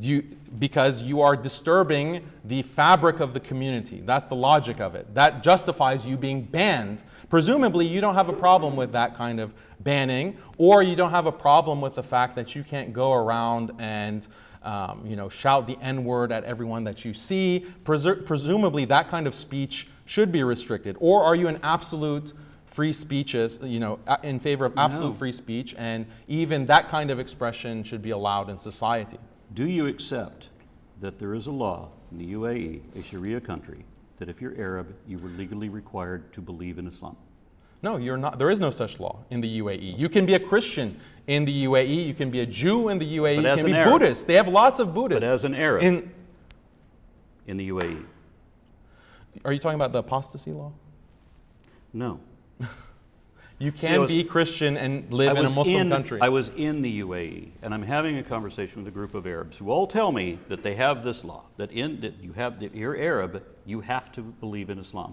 You, because you are disturbing the fabric of the community. That's the logic of it. That justifies you being banned. Presumably, you don't have a problem with that kind of banning, or you don't have a problem with the fact that you can't go around and um, you know, shout the N word at everyone that you see. Presu- presumably, that kind of speech should be restricted. Or are you an absolute free speeches, you know, in favor of absolute No. free speech, and even that kind of expression should be allowed in society? Do you accept that there is a law in the UAE, a Sharia country, that if you're Arab, you were legally required to believe in Islam? No, you're not. There is no such law in the UAE. You can be a Christian in the UAE. You can be a Jew in the UAE. You can be Arab. Buddhist. They have lots of Buddhists. But as an Arab. In, In the UAE? are you talking about the apostasy law? No. You See, can was- be Christian and live in a Muslim in- country. I was in the UAE, and I'm having a conversation with a group of Arabs who all tell me that they have this law that in that you have that you're Arab, you have to believe in Islam.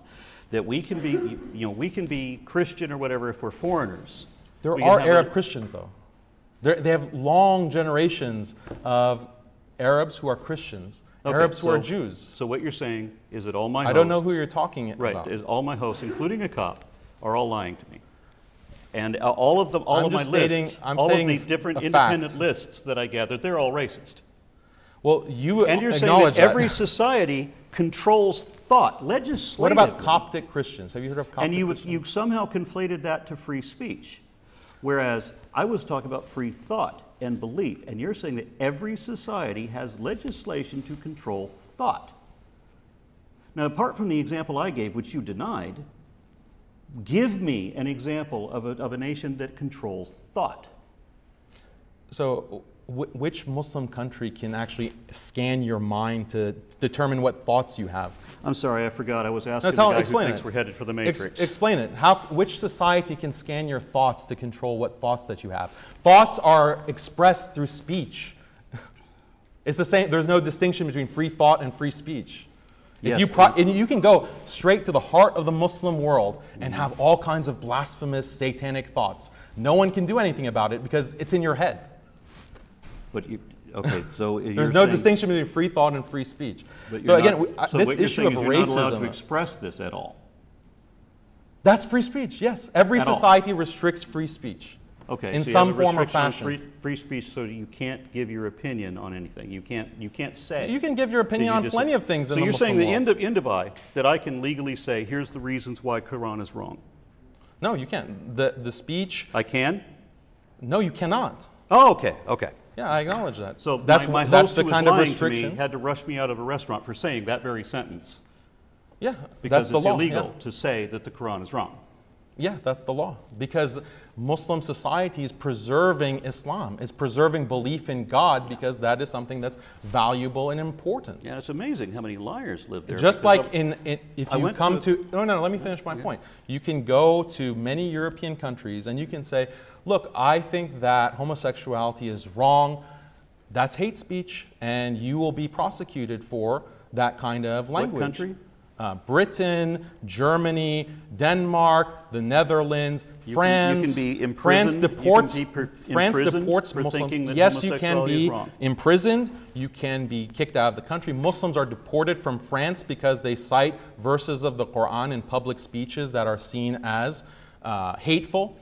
That we can be, you know, we can be Christian or whatever if we're foreigners. There We are Arab a- Christians, though. They're, they have long generations of Arabs who are Christians, Okay, Arabs who are Jews. So what you're saying is that all my I don't know hosts- who you're talking Right, about. is all my hosts, including a cop, are all lying to me. And uh, all of them, all I'm of my stating- lists, I'm all of the different independent fact. lists that I gathered, they're all racist. Well, you And you're saying acknowledge that every that. society controls thought, legislatively. What about Coptic Christians? Have you heard of Coptic And you, Christians? you somehow conflated that to free speech. Whereas I was talking about free thought and belief, and you're saying that every society has legislation to control thought. Now, apart from the example I gave, which you denied, give me an example of a, of a nation that controls thought. So, which Muslim country can actually scan your mind to determine what thoughts you have? I'm sorry, I forgot. I was asking No, tell, the guy who explain thinks it. we're headed for the Ex- Matrix. explain it. How? Which society can scan your thoughts to control what thoughts that you have? Thoughts are expressed through speech. It's the same. There's no distinction between free thought and free speech. If Yes, you pro- and you can go straight to the heart of the Muslim world and Mm-hmm. have all kinds of blasphemous, satanic thoughts. No one can do anything about it because it's in your head. But you, okay, so There's no saying- distinction between free thought and free speech. but So again, not- uh, so this issue of is you're not allowed to express this at all. That's free speech. Yes, every At all. society restricts free speech. Okay. in so some form or fashion. Free, free speech, so you can't give your opinion on anything. You can't. You can't say. You can give your opinion you on plenty of things So in the you're Muslim saying world. Dub- in Dubai that I can legally say, here's the reasons why Quran is wrong. No, you can't. The the speech. I can. No, you cannot. Oh, okay. Okay. Yeah, I acknowledge that. So that's my, my that's host the who was kind of lying restriction. to me had to rush me out of a restaurant for saying that very sentence yeah, because that's the it's law. illegal Yeah. to say that the Quran is wrong. Yeah, that's the law. Because Muslim society is preserving Islam. is preserving belief in God because that is something that's valuable and important. Yeah, it's amazing how many liars live there. Just like in, in if I you come to- to, no no let me finish my point. You can go to many European countries and you can say, look, I think that homosexuality is wrong. That's hate speech, and you will be prosecuted for that kind of language. country? Uh, Britain, Germany, Denmark, the Netherlands, You can- you France. can be France can deports. France deports for Muslims. yes, you can be imprisoned. You can be kicked out of the country. Muslims are deported from France because they cite verses of the Quran in public speeches that are seen as uh, hateful.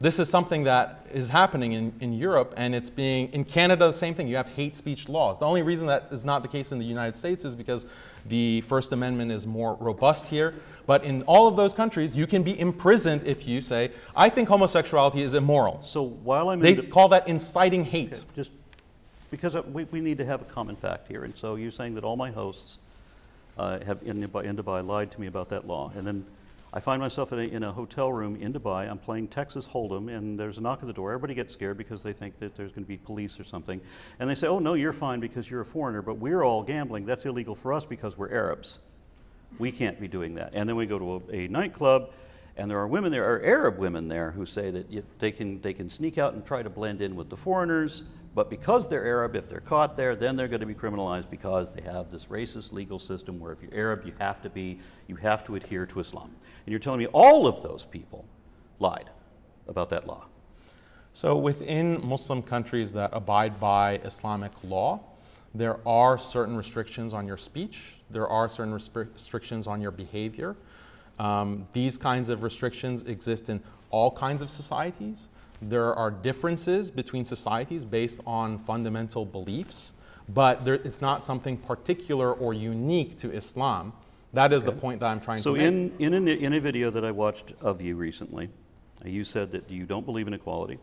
This is something that is happening in, in Europe, and it's being in Canada. The same thing. You have hate speech laws. The only reason that is not the case in the United States is because the First Amendment is more robust here. But in all of those countries, you can be imprisoned if you say, "I think homosexuality is immoral." So while I'm They in the, call that inciting hate. just because we, we need to have a common fact here, and so you're saying that all my hosts uh, have in Dubai, in Dubai lied to me about that law, and then I find myself in a, in a hotel room in Dubai. I'm playing Texas Hold'em, and there's a knock at the door. Everybody gets scared because they think that there's going to be police or something, and they say, "Oh no, you're fine because you're a foreigner, but we're all gambling. That's illegal for us because we're Arabs. We can't be doing that." And then we go to a, a nightclub. And there are women there, are Arab women there, who say that you, they, can, they can sneak out and try to blend in with the foreigners, but because they're Arab, if they're caught there, then they're going to be criminalized because they have this racist legal system where if you're Arab, you have to be, you have to adhere to Islam. And you're telling me all of those people lied about that law. So, within Muslim countries that abide by Islamic law, there are certain restrictions on your speech, there are certain restrictions on your behavior. Um, these kinds of restrictions exist in all kinds of societies. There are differences between societies based on fundamental beliefs, but there, it's not something particular or unique to Islam. That is the point that I'm trying So to make. in, in, a, in a video that I watched of you recently, uh, you said that you don't believe in equality.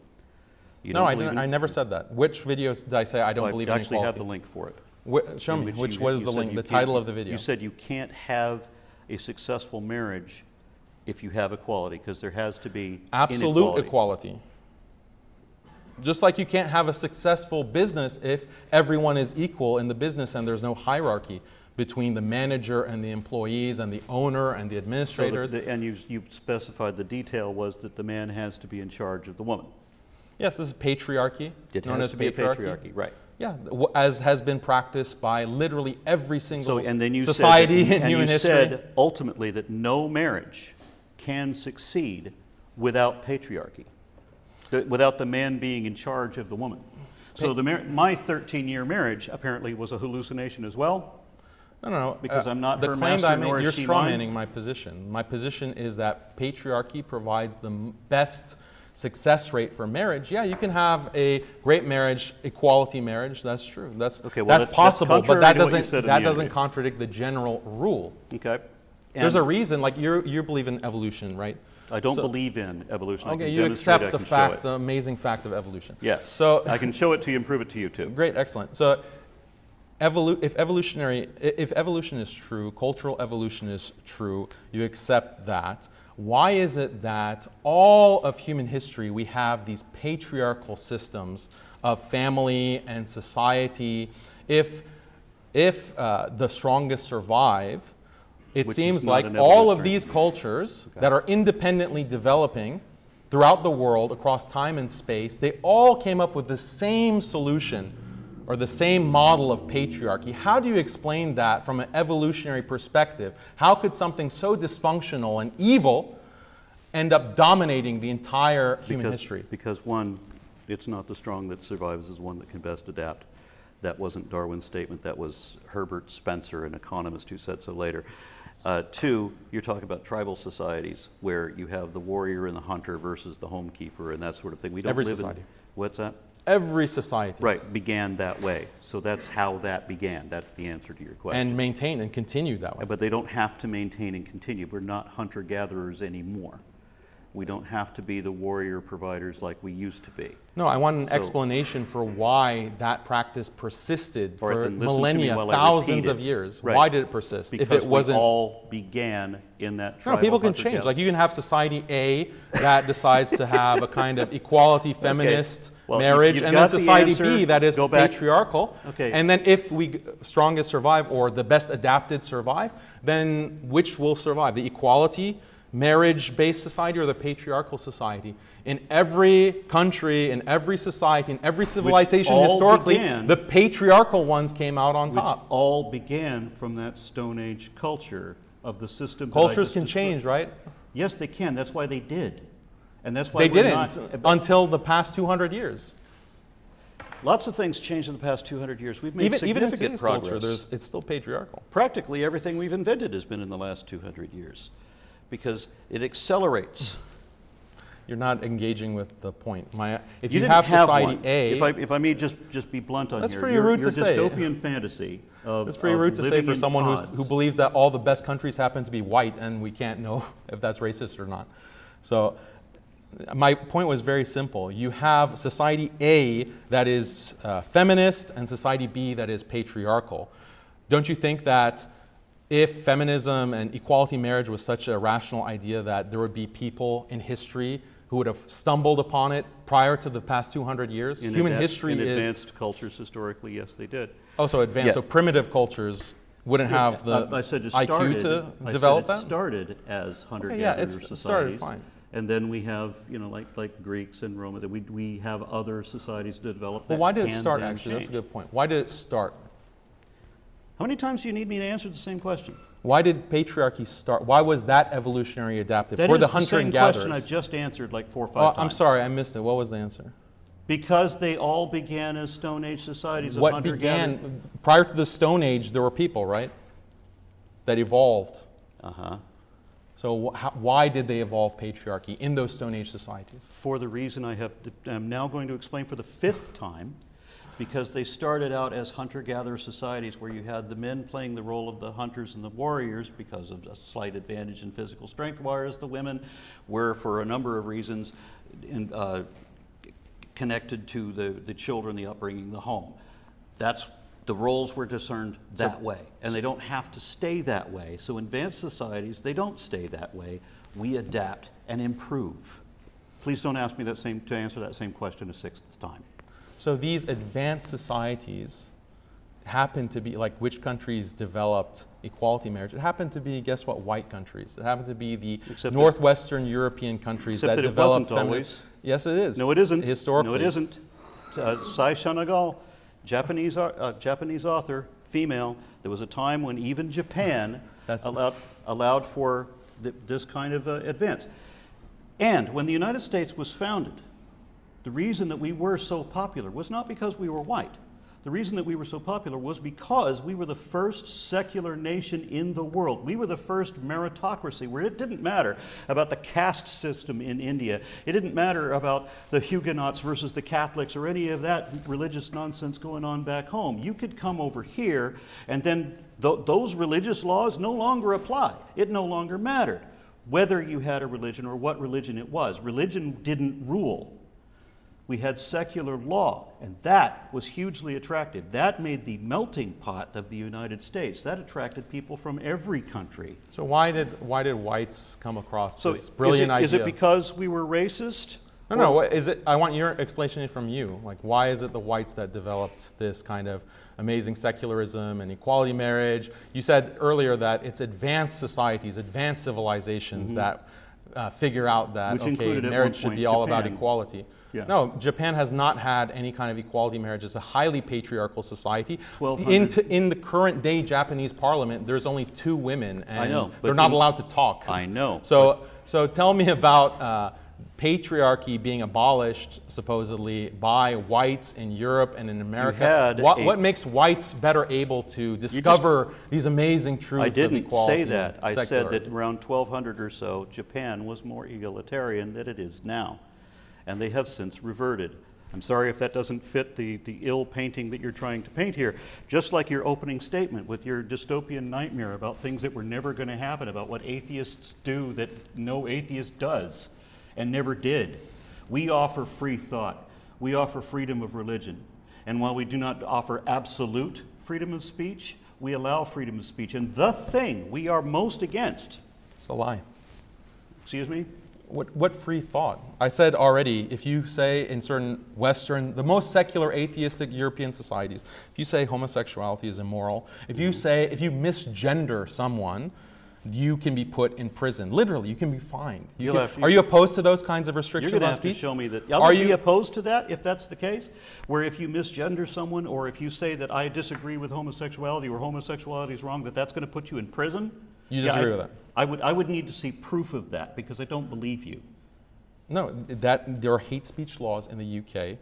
You no, I, didn't, I never said that. Which videos did I say I don't Well, believe I in actually equality? have the link for it. Wh- show me, which you- was you the link, the title of the video. You said you can't have a successful marriage if you have equality, because there has to be Absolute inequality. equality. Just like you can't have a successful business if everyone is equal in the business and there's no hierarchy between the manager and the employees and the owner and the So the- administrators. the- And you, you specified the detail was that the man has to be in charge of the woman. yes, this is patriarchy, It known has as to be a patriarchy. patriarchy, right. Yeah, as has been practiced by literally every single So, and then you society that- in and human you history. said ultimately that no marriage can succeed without patriarchy, without the man being in charge of the woman. So the mar- my 13-year marriage apparently was a hallucination as well. No, no, no. Uh, because I'm not the her claim that I made. You're straw-manning my position. My position is that patriarchy provides the m- best success rate for marriage. Yeah, you can have a great marriage, equality marriage. That's true. That's Okay, well, that's that- that's possible, but that to what you doesn't that doesn't interview. contradict the general rule. Okay. There's a reason. Like you you believe in evolution, right? I don't So- believe in evolution. I Okay, you accept the fact, the amazing fact of evolution. Yes. So I can show it to you and prove it to you too. Great, excellent. So, evolu- if evolutionary, if evolution is true, cultural evolution is true, you accept that. Why is it that all of human history we have these patriarchal systems of family and society? If if uh, the strongest survive, it Which seems like all of these cultures that are independently developing throughout the world across time and space, they all came up with the same solution or the same model of patriarchy. How do you explain that from an evolutionary perspective? How could something so dysfunctional and evil end up dominating the entire human because, history? Because one, it's not the strong that survives, is one that can best adapt. That wasn't Darwin's statement, that was Herbert Spencer, an economist who said so later. Uh, two, you're talking about tribal societies where you have the warrior and the hunter versus the homekeeper and that sort of thing. We don't Every live society. in what's that? Every society. Right, began that way. So that's how that began. That's the answer to your question. And maintain and continue that way. But they don't have to maintain and continue. We're not hunter gatherers anymore. We don't have to be the warrior providers like we used to be. No, I want an So- explanation for why that practice persisted for then listen to me millennia, thousands of years. Right. Why did it persist? Because if it wasn't all began in that No, people can change. Like you can have society A that decides to have a kind of equality feminist Well, marriage, and then the society answer. B that is patriarchal. Okay. And then if we strongest survive or the best adapted survive, then which will survive? The equality marriage-based society or the patriarchal society? In every country, in every society, in every civilization historically, began- the patriarchal ones came out on which top. all began from that Stone Age culture of the system. Cultures can described. change, right? Yes, they can. That's why they did. And that's why They we're didn't not- until the past 200 years. Lots of things changed in the past 200 years. We've made even even in significant today's progress. culture, there's, it's still patriarchal. Practically everything we've invented has been in the last 200 years because it accelerates. You're not engaging with the point. My, if You you, didn't have society one. A, If I, if I may just, just be blunt on That's here, pretty your, rude your to say. dystopian fantasy of it's pretty of rude to say for someone who's, who believes that all the best countries happen to be white, and we can't know if that's racist or not. So, my point was very simple. You have society A that is uh, feminist and society B that is patriarchal. Don't you think that if feminism and equality marriage was such a rational idea that there would be people in history who would have stumbled upon it prior to the past 200 years? in Human advan- history in is advanced cultures historically, yes, they did. Oh, also advanced. Yeah. So primitive cultures wouldn't have the I, I said IQ started, to I develop that. started as hunter Okay, yeah, it's- societies. started fine. And then we have, you know, like, like Greeks and Roma, that we, we have other societies that develop Well, that why did it start? Actually, that's a good point. Why did it start? How many times do you need me to answer the same question? Why did patriarchy start? Why was that evolutionary adaptive That for the hunter same and gatherers? question I've just answered like four or Oh, five I'm sorry, I missed it. What was the answer? Because they all began as Stone Age societies of What began prior to the Stone Age? There were people, right, that evolved. Uh-huh. So wh- how, why did they evolve patriarchy in those Stone Age societies? For the reason I have, I'm now going to explain for the fifth time, because they started out as hunter-gatherer societies where you had the men playing the role of the hunters and the warriors because of a slight advantage in physical strength, whereas the women were, for a number of reasons, in, uh, connected to the, the children, the upbringing, the home. That's the roles were discerned that way, and they don't have to stay that way. So, in advanced societies, they don't stay that way. We adapt and improve. Please don't ask me that same, to answer that same question a sixth time. So these advanced societies happen to be like which countries developed equality marriage? It happened to be, guess what, white countries. It happened to be the Except that- northwestern European countries that, that developed feminist-. Yes, it is. No, it isn't. Historically. No, it isn't. Uh, Sei Shonagon, Japanese, uh, Japanese author, female. There was a time when even Japan allowed, allowed for th- this kind of uh, advance. And when the United States was founded, the reason that we were so popular was not because we were white. The reason that we were so popular was because we were the first secular nation in the world. We were the first meritocracy where it didn't matter about the caste system in India. It didn't matter about the Huguenots versus the Catholics or any of that religious nonsense going on back home. You could come over here and then th- those religious laws no longer apply. It no longer mattered whether you had a religion or what religion it was. Religion didn't rule. We had secular law, and that was hugely attractive. That made the melting pot of the United States. That attracted people from every country. So why did why did whites come across So, this brilliant is it, idea? Is it because we were racist? No, no. What is it? I want your explanation from you. Like, why is it the whites that developed this kind of amazing secularism and equality marriage? You said earlier that it's advanced societies, advanced civilizations that uh, figure out that. Which okay, marriage should be all about equality. Yeah. No, Japan has not had any kind of equality marriage. It's a highly patriarchal society. 1200. In, to, in the current day Japanese parliament, there's only two women, and know, they're not in- allowed to talk. I know, So, so tell me about uh, patriarchy being abolished supposedly by whites in Europe and in America. what, a- what makes whites better able to discover these amazing truths I of didn't equality? say that. I said that around 1200 or so, Japan was more egalitarian than it is now. And they have since reverted. I'm sorry if that doesn't fit the, the ill painting that you're trying to paint here. Just like your opening statement with your dystopian nightmare about things that were never going to happen, about what atheists do that no atheist does and never did. We offer free thought, we offer freedom of religion. And while we do not offer absolute freedom of speech, we allow freedom of speech. And the thing we are most against, It's a lie. excuse me, What, what free thought? I said already, if you say in certain Western, the most secular atheistic European societies, if you say homosexuality is immoral, if you say, if you misgender someone, you can be put in prison. Literally, you can be fined. You can- have- are you opposed to those kinds of restrictions you're restrictions going to on have to show me that. I Are you opposed to that if that's the case, where if you misgender someone or if you say that I disagree with homosexuality or homosexuality is wrong, that that's going to put you in prison? You Yeah, disagree I- with that? I would, I would need to see proof of that because I don't believe you. No, that there are hate speech laws in the UK.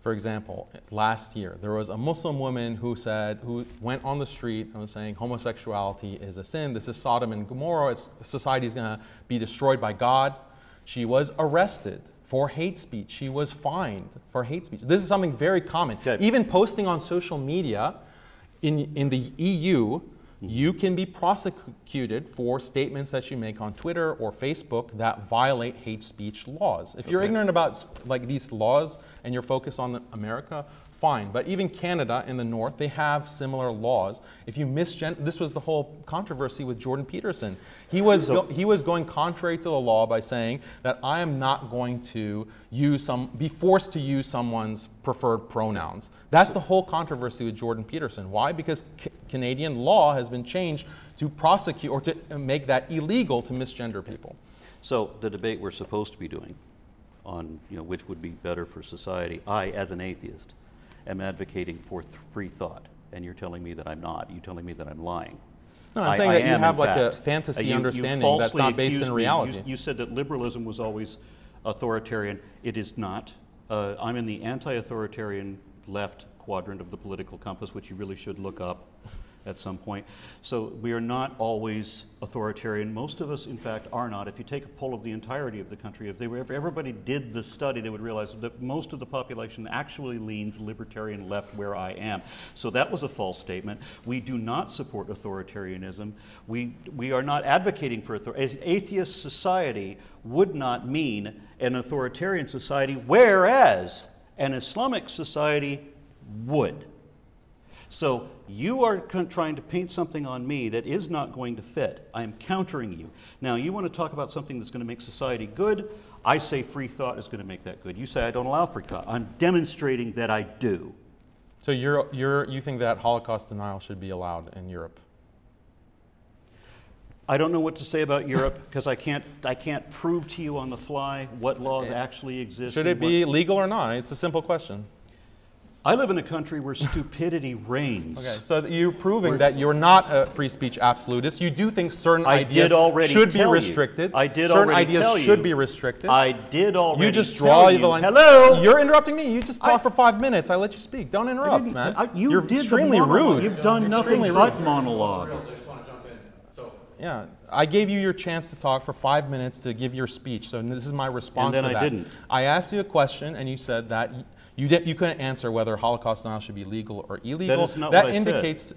For example, last year there was a Muslim woman who said, who went on the street and was saying homosexuality is a sin. This is Sodom and Gomorrah. It's, society is going to be destroyed by God. She was arrested for hate speech. She was fined for hate speech. This is something very common. Okay. Even posting on social media in, in the EU, Mm-hmm. you can be prosecuted for statements that you make on Twitter or Facebook that violate hate speech laws. If you're ignorant about like these laws and you're focused on America, fine. But even Canada in the north, they have similar laws. If you misgen, this was the whole controversy with Jordan Peterson. He was go, he was going contrary to the law by saying that I am not going to use some be forced to use someone's preferred pronouns. That's the whole controversy with Jordan Peterson. Why? Because C- Canadian law has been changed to prosecute or to make that illegal to misgender people. So the debate we're supposed to be doing on you know, which would be better for society, I, as an atheist, am advocating for th- free thought. And you're telling me that I'm not. You're telling me that I'm lying. No, I'm I- saying I that you am, have like a fantasy you- you understanding that's not based in me. You- reality. You, said that liberalism was always authoritarian. It is not. Uh, I'm in the anti-authoritarian left quadrant of the political compass, which you really should look up at some point. So we are not always authoritarian. Most of us, in fact, are not. If you take a poll of the entirety of the country, if, they were, if everybody did the study, they would realize that most of the population actually leans libertarian left where I am. So that was a false statement. We do not support authoritarianism. We, we are not advocating for author- atheist society would not mean an authoritarian society, whereas an Islamic society would. So you are trying to paint something on me that is not going to fit. I am countering you. Now, you want to talk about something that's going to make society good. I say free thought is going to make that good. You say I don't allow free thought. I'm demonstrating that I do. So you're, you're, you think that Holocaust denial should be allowed in Europe? I don't know what to say about Europe because I can't, I can't prove to you on the fly what laws eh, actually exist. Should it be legal or not? It's a simple question. I live in a country where stupidity reigns. Okay, so you're proving that you're not a free speech absolutist. You do think certain I ideas should be tell you. restricted. I did certain already ideas tell you. should be restricted. I did already. you just draw you. the lines. Hello. You're interrupting me. You just talk for five minutes. I let you speak. Don't interrupt, man. I- you you're extremely rude. You've done nothing rude. but monologue. I just want to jump in. So, Yeah, I gave you your chance to talk for five minutes to give your speech. So this is my response and then to I that. didn't. I asked you a question, and you said that you did, you couldn't answer whether Holocaust denial should be legal or illegal. is not that what I said. indicates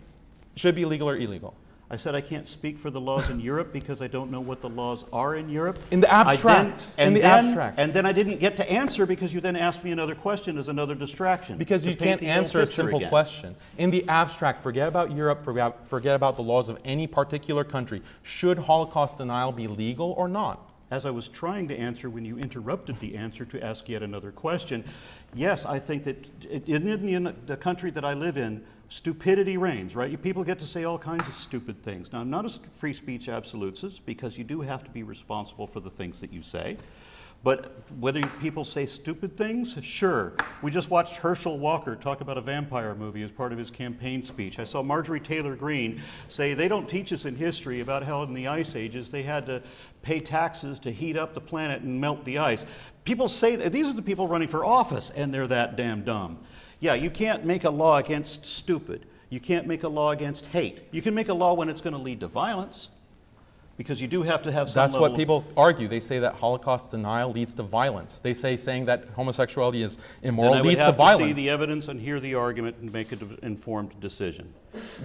should be legal or illegal. I said I can't speak for the laws in Europe because I don't know what the laws are in Europe. In the then- abstract. In and the then- abstract. And then I didn't get to answer because you then asked me another question as another distraction. Because you can't answer a simple again. question. In the abstract, forget about Europe, forget about the laws of any particular country. Should Holocaust denial be legal or not? As I was trying to answer when you interrupted the answer to ask yet another question, yes, I think that in, the, country that I live in, stupidity reigns, right? People get to say all kinds of stupid things. Now, I'm not a free speech absolutist because you do have to be responsible for the things that you say. But whether people say stupid things, sure. We just watched Herschel Walker talk about a vampire movie as part of his campaign speech. I saw Marjorie Taylor Greene say they don't teach us in history about how in the ice ages they had to pay taxes to heat up the planet and melt the ice. People say that these are the people running for office and they're that damn dumb. Yeah, you can't make a law against stupid. You can't make a law against hate. You can make a law when it's going to lead to violence because you do have to have some That's what people argue. They say that Holocaust denial leads to violence. They say saying that homosexuality is immoral I would leads have to to violence. see the evidence and hear the argument and make an informed decision.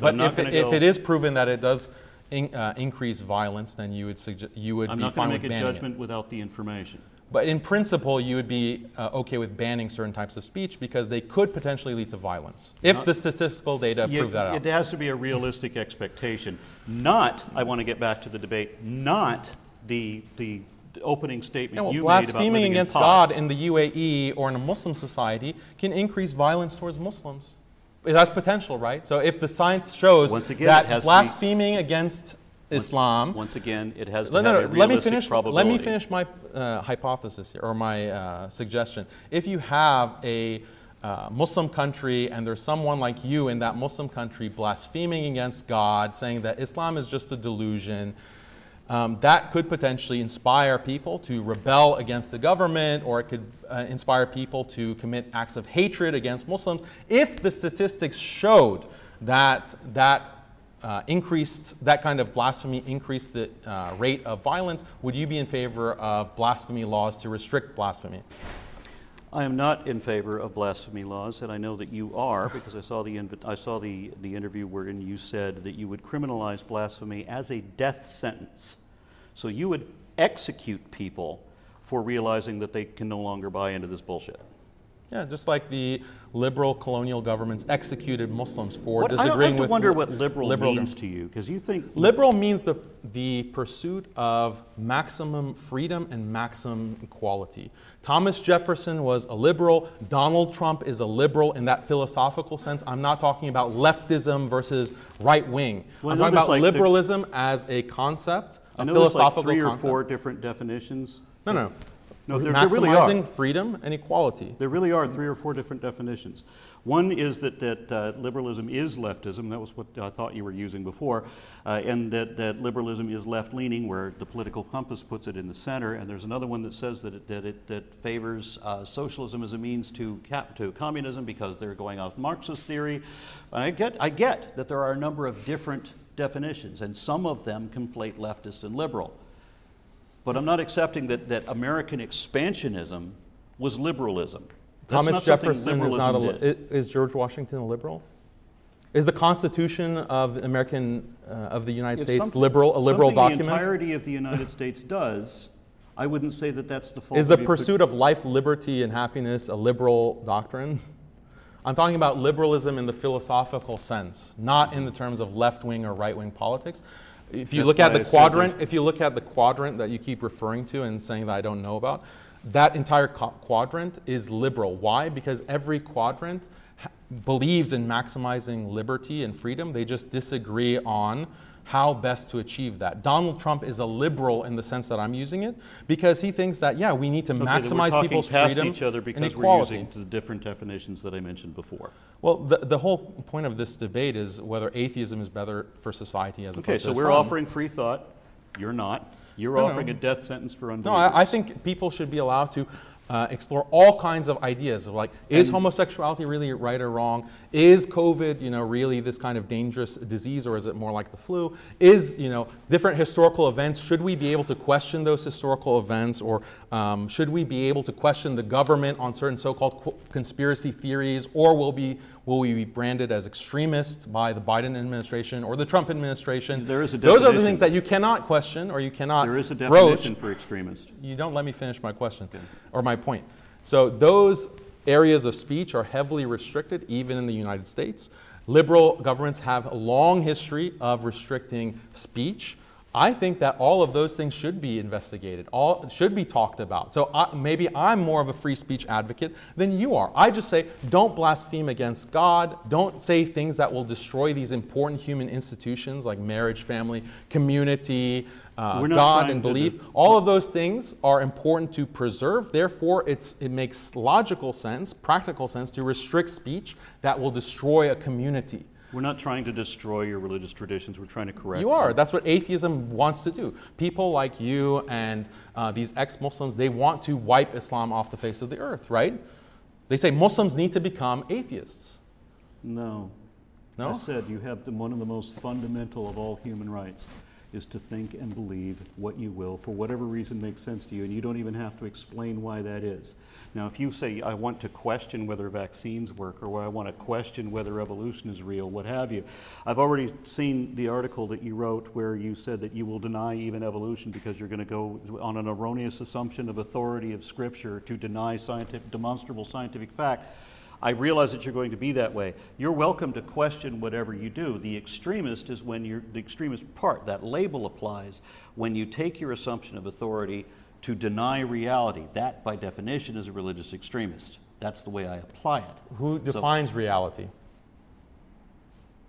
but I'm not if, it, if it is proven that it does in, uh, increase violence, then you would suggest you would I'm be not going to make a judgment without the information. But in principle, you would be uh, okay with banning certain types of speech because they could potentially lead to violence if Not- the statistical data You- prove that out. It has to be a realistic expectation. Not, I want to get back to the debate, not the, the opening statement Yeah, well, you made about blaspheming against in God in the UAE or in a Muslim society can increase violence towards Muslims. It has potential, right? So if the science shows again, that blaspheming against Islam, Once again, it has to no, no, no, a let me finish. probability. Let me finish my uh, hypothesis here, or my uh, suggestion. If you have a uh, Muslim country and there's someone like you in that Muslim country blaspheming against God, saying that Islam is just a delusion, um, that could potentially inspire people to rebel against the government, or it could uh, inspire people to commit acts of hatred against Muslims. If the statistics showed that that uh, increased that kind of blasphemy increased the uh, rate of violence, would you be in favor of blasphemy laws to restrict blasphemy? I am not in favor of blasphemy laws, and I know that you are because I saw the I saw the, the interview wherein you said that you would criminalize blasphemy as a death sentence. So you would execute people for realizing that they can no longer buy into this bullshit. Yeah, just like the liberal colonial governments executed Muslims for What, disagreeing I with wonder what liberal, liberal means to you because you think Liberal means the, the pursuit of maximum freedom and maximum equality. Thomas Jefferson was a liberal. Donald Trump is a liberal in that philosophical sense. I'm not talking about leftism versus right wing. Well, I'm talking about like the- liberalism as a concept, a there's like philosophical three or concept. four different definitions. No, no. No, there- there really Maximizing are. freedom and equality. There really are three or four different definitions. One is that, that uh, liberalism is leftism. That was what I thought you were using before. Uh, and that, that liberalism is left leaning, where the political compass puts it in the center. And there's another one that says that it, that it that favors uh, socialism as a means to, cap, to communism because they're going off Marxist theory. And I get, I get that there are a number of different definitions, and some of them conflate leftist and liberal. But I'm not accepting that, that American expansionism was liberalism. That's Thomas Jefferson is not a. did. Is George Washington a liberal? Is the Constitution of the American uh, of the United It's States liberal a liberal document? the entirety of the United States does. I wouldn't say that that's the fault. Is the pursuit of life, liberty, and happiness a liberal doctrine? I'm talking about liberalism in the philosophical sense, not in the terms of left wing or right wing politics. If you That's look at the quadrant, if you look at the quadrant that you keep referring to and saying that I don't know about, that entire quadrant is liberal. Why? Because every quadrant believes in maximizing liberty and freedom. They just disagree on how best to achieve that. Donald Trump is a liberal in the sense that I'm using it because he thinks that yeah, we need to Okay, maximize we're people's past freedom each other and because we're using the different definitions that I mentioned before. Well, the, the whole point of this debate is whether atheism is better for society as Okay, opposed so to we're offering free thought. You're not. You're No, no. offering a death sentence for unbelievers. No, I, I think people should be allowed to uh, explore all kinds of ideas of like, is homosexuality really right or wrong? Is COVID, you know, really this kind of dangerous disease, or is it more like the flu? Is, you know, different historical events? Should we be able to question those historical events, or um, should we be able to question the government on certain so-called qu- conspiracy theories, or will be will we be branded as extremists by the Biden administration or the Trump administration? There is a Those are the things that you cannot question or you cannot there is a broach definition for extremist. you don't let me finish my question or my point. So those areas of speech are heavily restricted, even in the United States. Liberal governments have a long history of restricting speech. I think that all of those things should be investigated, all should be talked about. So I, maybe I'm more of a free speech advocate than you are. I just say, don't blaspheme against God. Don't say things that will destroy these important human institutions like marriage, family, community, uh, God, and belief. All of those things are important to preserve. Therefore, it's, it makes logical sense, practical sense, to restrict speech that will destroy a community. We're not trying to destroy your religious traditions. We're trying to correct You are. them. That's what atheism wants to do. People like you and uh, these ex Muslims, they want to wipe Islam off the face of the earth, right? They say Muslims need to become atheists. No. No? I said you have the, one of the most fundamental of all human rights is to think and believe what you will for whatever reason makes sense to you, and you don't even have to explain why that is. Now, if you say, I want to question whether vaccines work or I want to question whether evolution is real, what have you, I've already seen the article that you wrote where you said that you will deny even evolution because you're going to go on an erroneous assumption of authority of Scripture to deny scientific, demonstrable scientific fact. I realize that you're going to be that way. You're welcome to question whatever you do. The extremist is when you're the extremist part, that label applies when you take your assumption of authority to deny reality. That, by definition, is a religious extremist. That's the way I apply it. Who So- defines reality?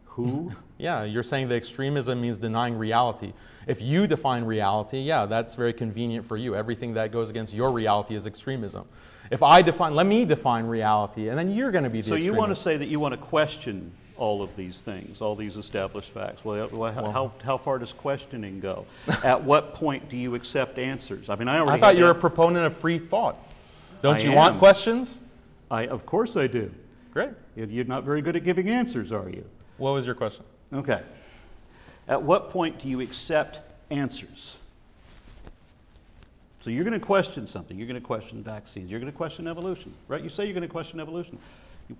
who? Yeah, you're saying the extremism means denying reality. If you define reality, yeah, that's very convenient for you. Everything that goes against your reality is extremism. If I define, let me define reality, and then you're going to be the So you want to say that you want to question all of these things, all these established facts. Well, well, h- how, how far does questioning go? At what point do you accept answers? I mean, I already I thought you're a proponent of free thought. Don't I you want questions? I, of course I do. Great. You're not very good at giving answers, are you? What was your question? Okay. At what point do you accept answers? So you're going to question something. You're going to question vaccines. You're going to question evolution, right? You say you're going to question evolution.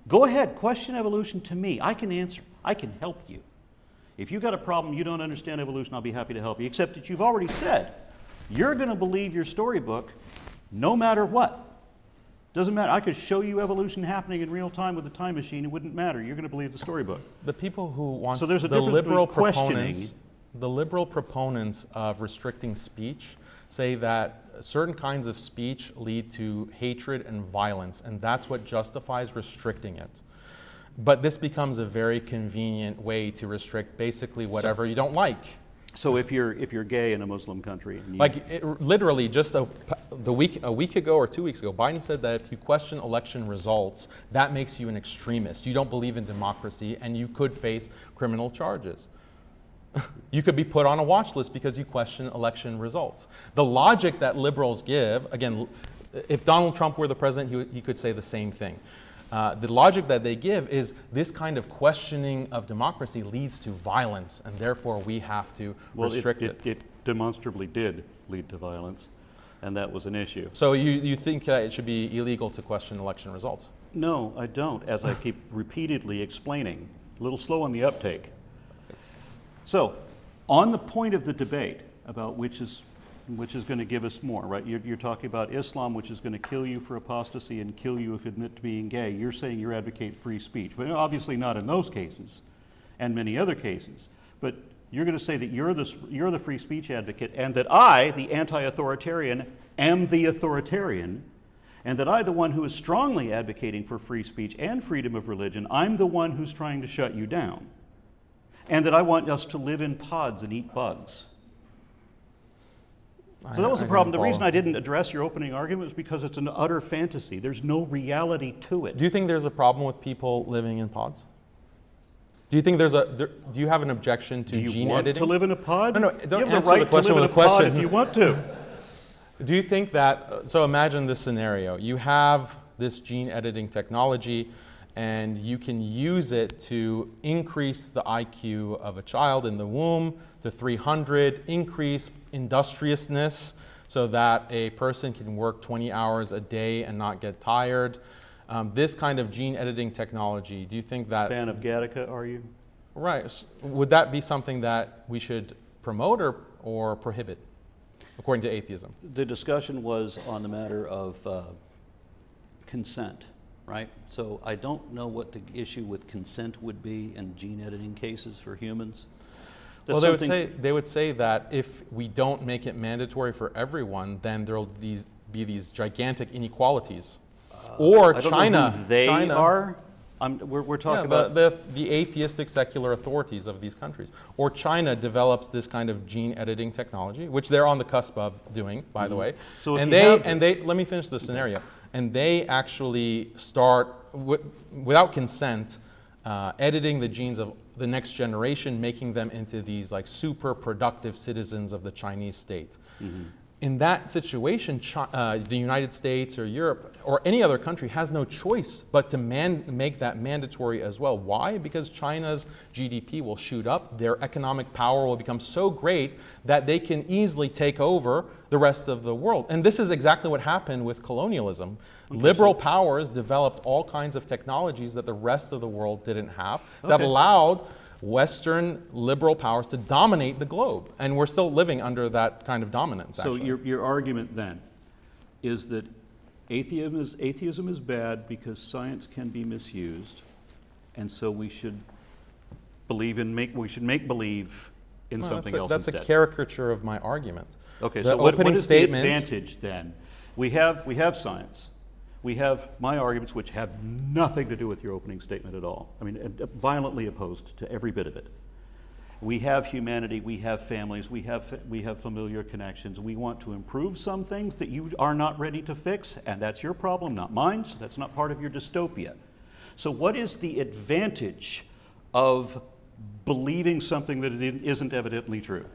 Go ahead, question evolution to me. I can answer. I can help you. If you've got a problem, you don't understand evolution, I'll be happy to help you. Except that you've already said you're going to believe your storybook no matter what. Doesn't matter. I could show you evolution happening in real time with a time machine. It wouldn't matter. You're going to believe the storybook. The people who want So there's a the liberal proponents, the liberal proponents of restricting speech say that certain kinds of speech lead to hatred and violence, and that's what justifies restricting it. But this becomes a very convenient way to restrict basically whatever you don't like. So if you're if you're gay in a Muslim country, and you, Like it, literally, just a, the week a week ago or two weeks ago, Biden said that if you question election results, that makes you an extremist. You don't believe in democracy, and you could face criminal charges. You could be put on a watch list because you question election results. The logic that liberals give, again, if Donald Trump were the president, he, he could say the same thing. Uh, the logic that they give is this kind of questioning of democracy leads to violence, and therefore we have to well, it, restrict it, it demonstrably did lead to violence, and that was an issue. So you, you think that it should be illegal to question election results? No, I don't, as I keep repeatedly explaining. A little slow on the uptake. So, on the point of the debate about which is which is going to give us more, right? You're, you're talking about Islam, which is going to kill you for apostasy and kill you if you admit to being gay. You're saying you advocate free speech, but obviously not in those cases and many other cases. But you're going to say that you're the, you're the free speech advocate and that I, the anti authoritarian, am the authoritarian, and that I, the one who is strongly advocating for free speech and freedom of religion, I'm the one who's trying to shut you down. And that I want us to live in pods and eat bugs. So that was the problem. The reason I didn't address your opening argument is because it's an utter fantasy. There's no reality to it. Do you think there's a problem with people living in pods? Do you think there's a? There, do you have an objection to Do you gene want editing? to live in a pod? No, no, don't you have answer the right the question to live with in a a pod question. if you want to. Do you think that? So imagine this scenario: you have this gene editing technology, and you can use it to increase the IQ of a child in the womb to 300, increase industriousness so that a person can work 20 hours a day and not get tired. Um, this kind of gene editing technology, do you think that Fan of Gattaca, are you? Right. Would that be something that we should promote or, or prohibit, according to atheism? The discussion was on the matter of uh, consent, right? So I don't know what the issue with consent would be in gene editing cases for humans. well, they would say they would say that if we don't make it mandatory for everyone, then there'll these, be these gigantic inequalities. or Uh, don't China, they China, are. I'm, we're, we're talking the, about. the, the atheistic secular authorities of these countries. Or China develops this kind of gene editing technology, which they're on the cusp of doing, by the way. Mm-hmm. So if and they and they let me finish the scenario. And they actually start wi- without consent, uh, editing the genes of the next generation, making them into these like super productive citizens of the Chinese state. Mm-hmm. In that situation, uh, the United States or Europe or any other country has no choice but to man- make that mandatory as well. Why? Because China's GDP will shoot up, their economic power will become so great that they can easily take over the rest of the world. And this is exactly what happened with colonialism. Liberal powers developed all kinds of technologies that the rest of the world didn't have that Okay. allowed Western liberal powers to dominate the globe. And we're still living under that kind of dominance. So your, your argument then is that atheism is, atheism is bad because science can be misused, and so we should believe in make we should make believe in No, something that's a, else That's instead. a caricature of my argument. Okay, the so what, what is the advantage then? We have, we have science. We have my arguments, which have nothing to do with your opening statement at all. I mean, uh, violently opposed to every bit of it. We have humanity, we have families, we have, we have familiar connections. We want to improve some things that you are not ready to fix, and that's your problem, not mine. So that's not part of your dystopia. So, what is the advantage of believing something that isn't evidently true?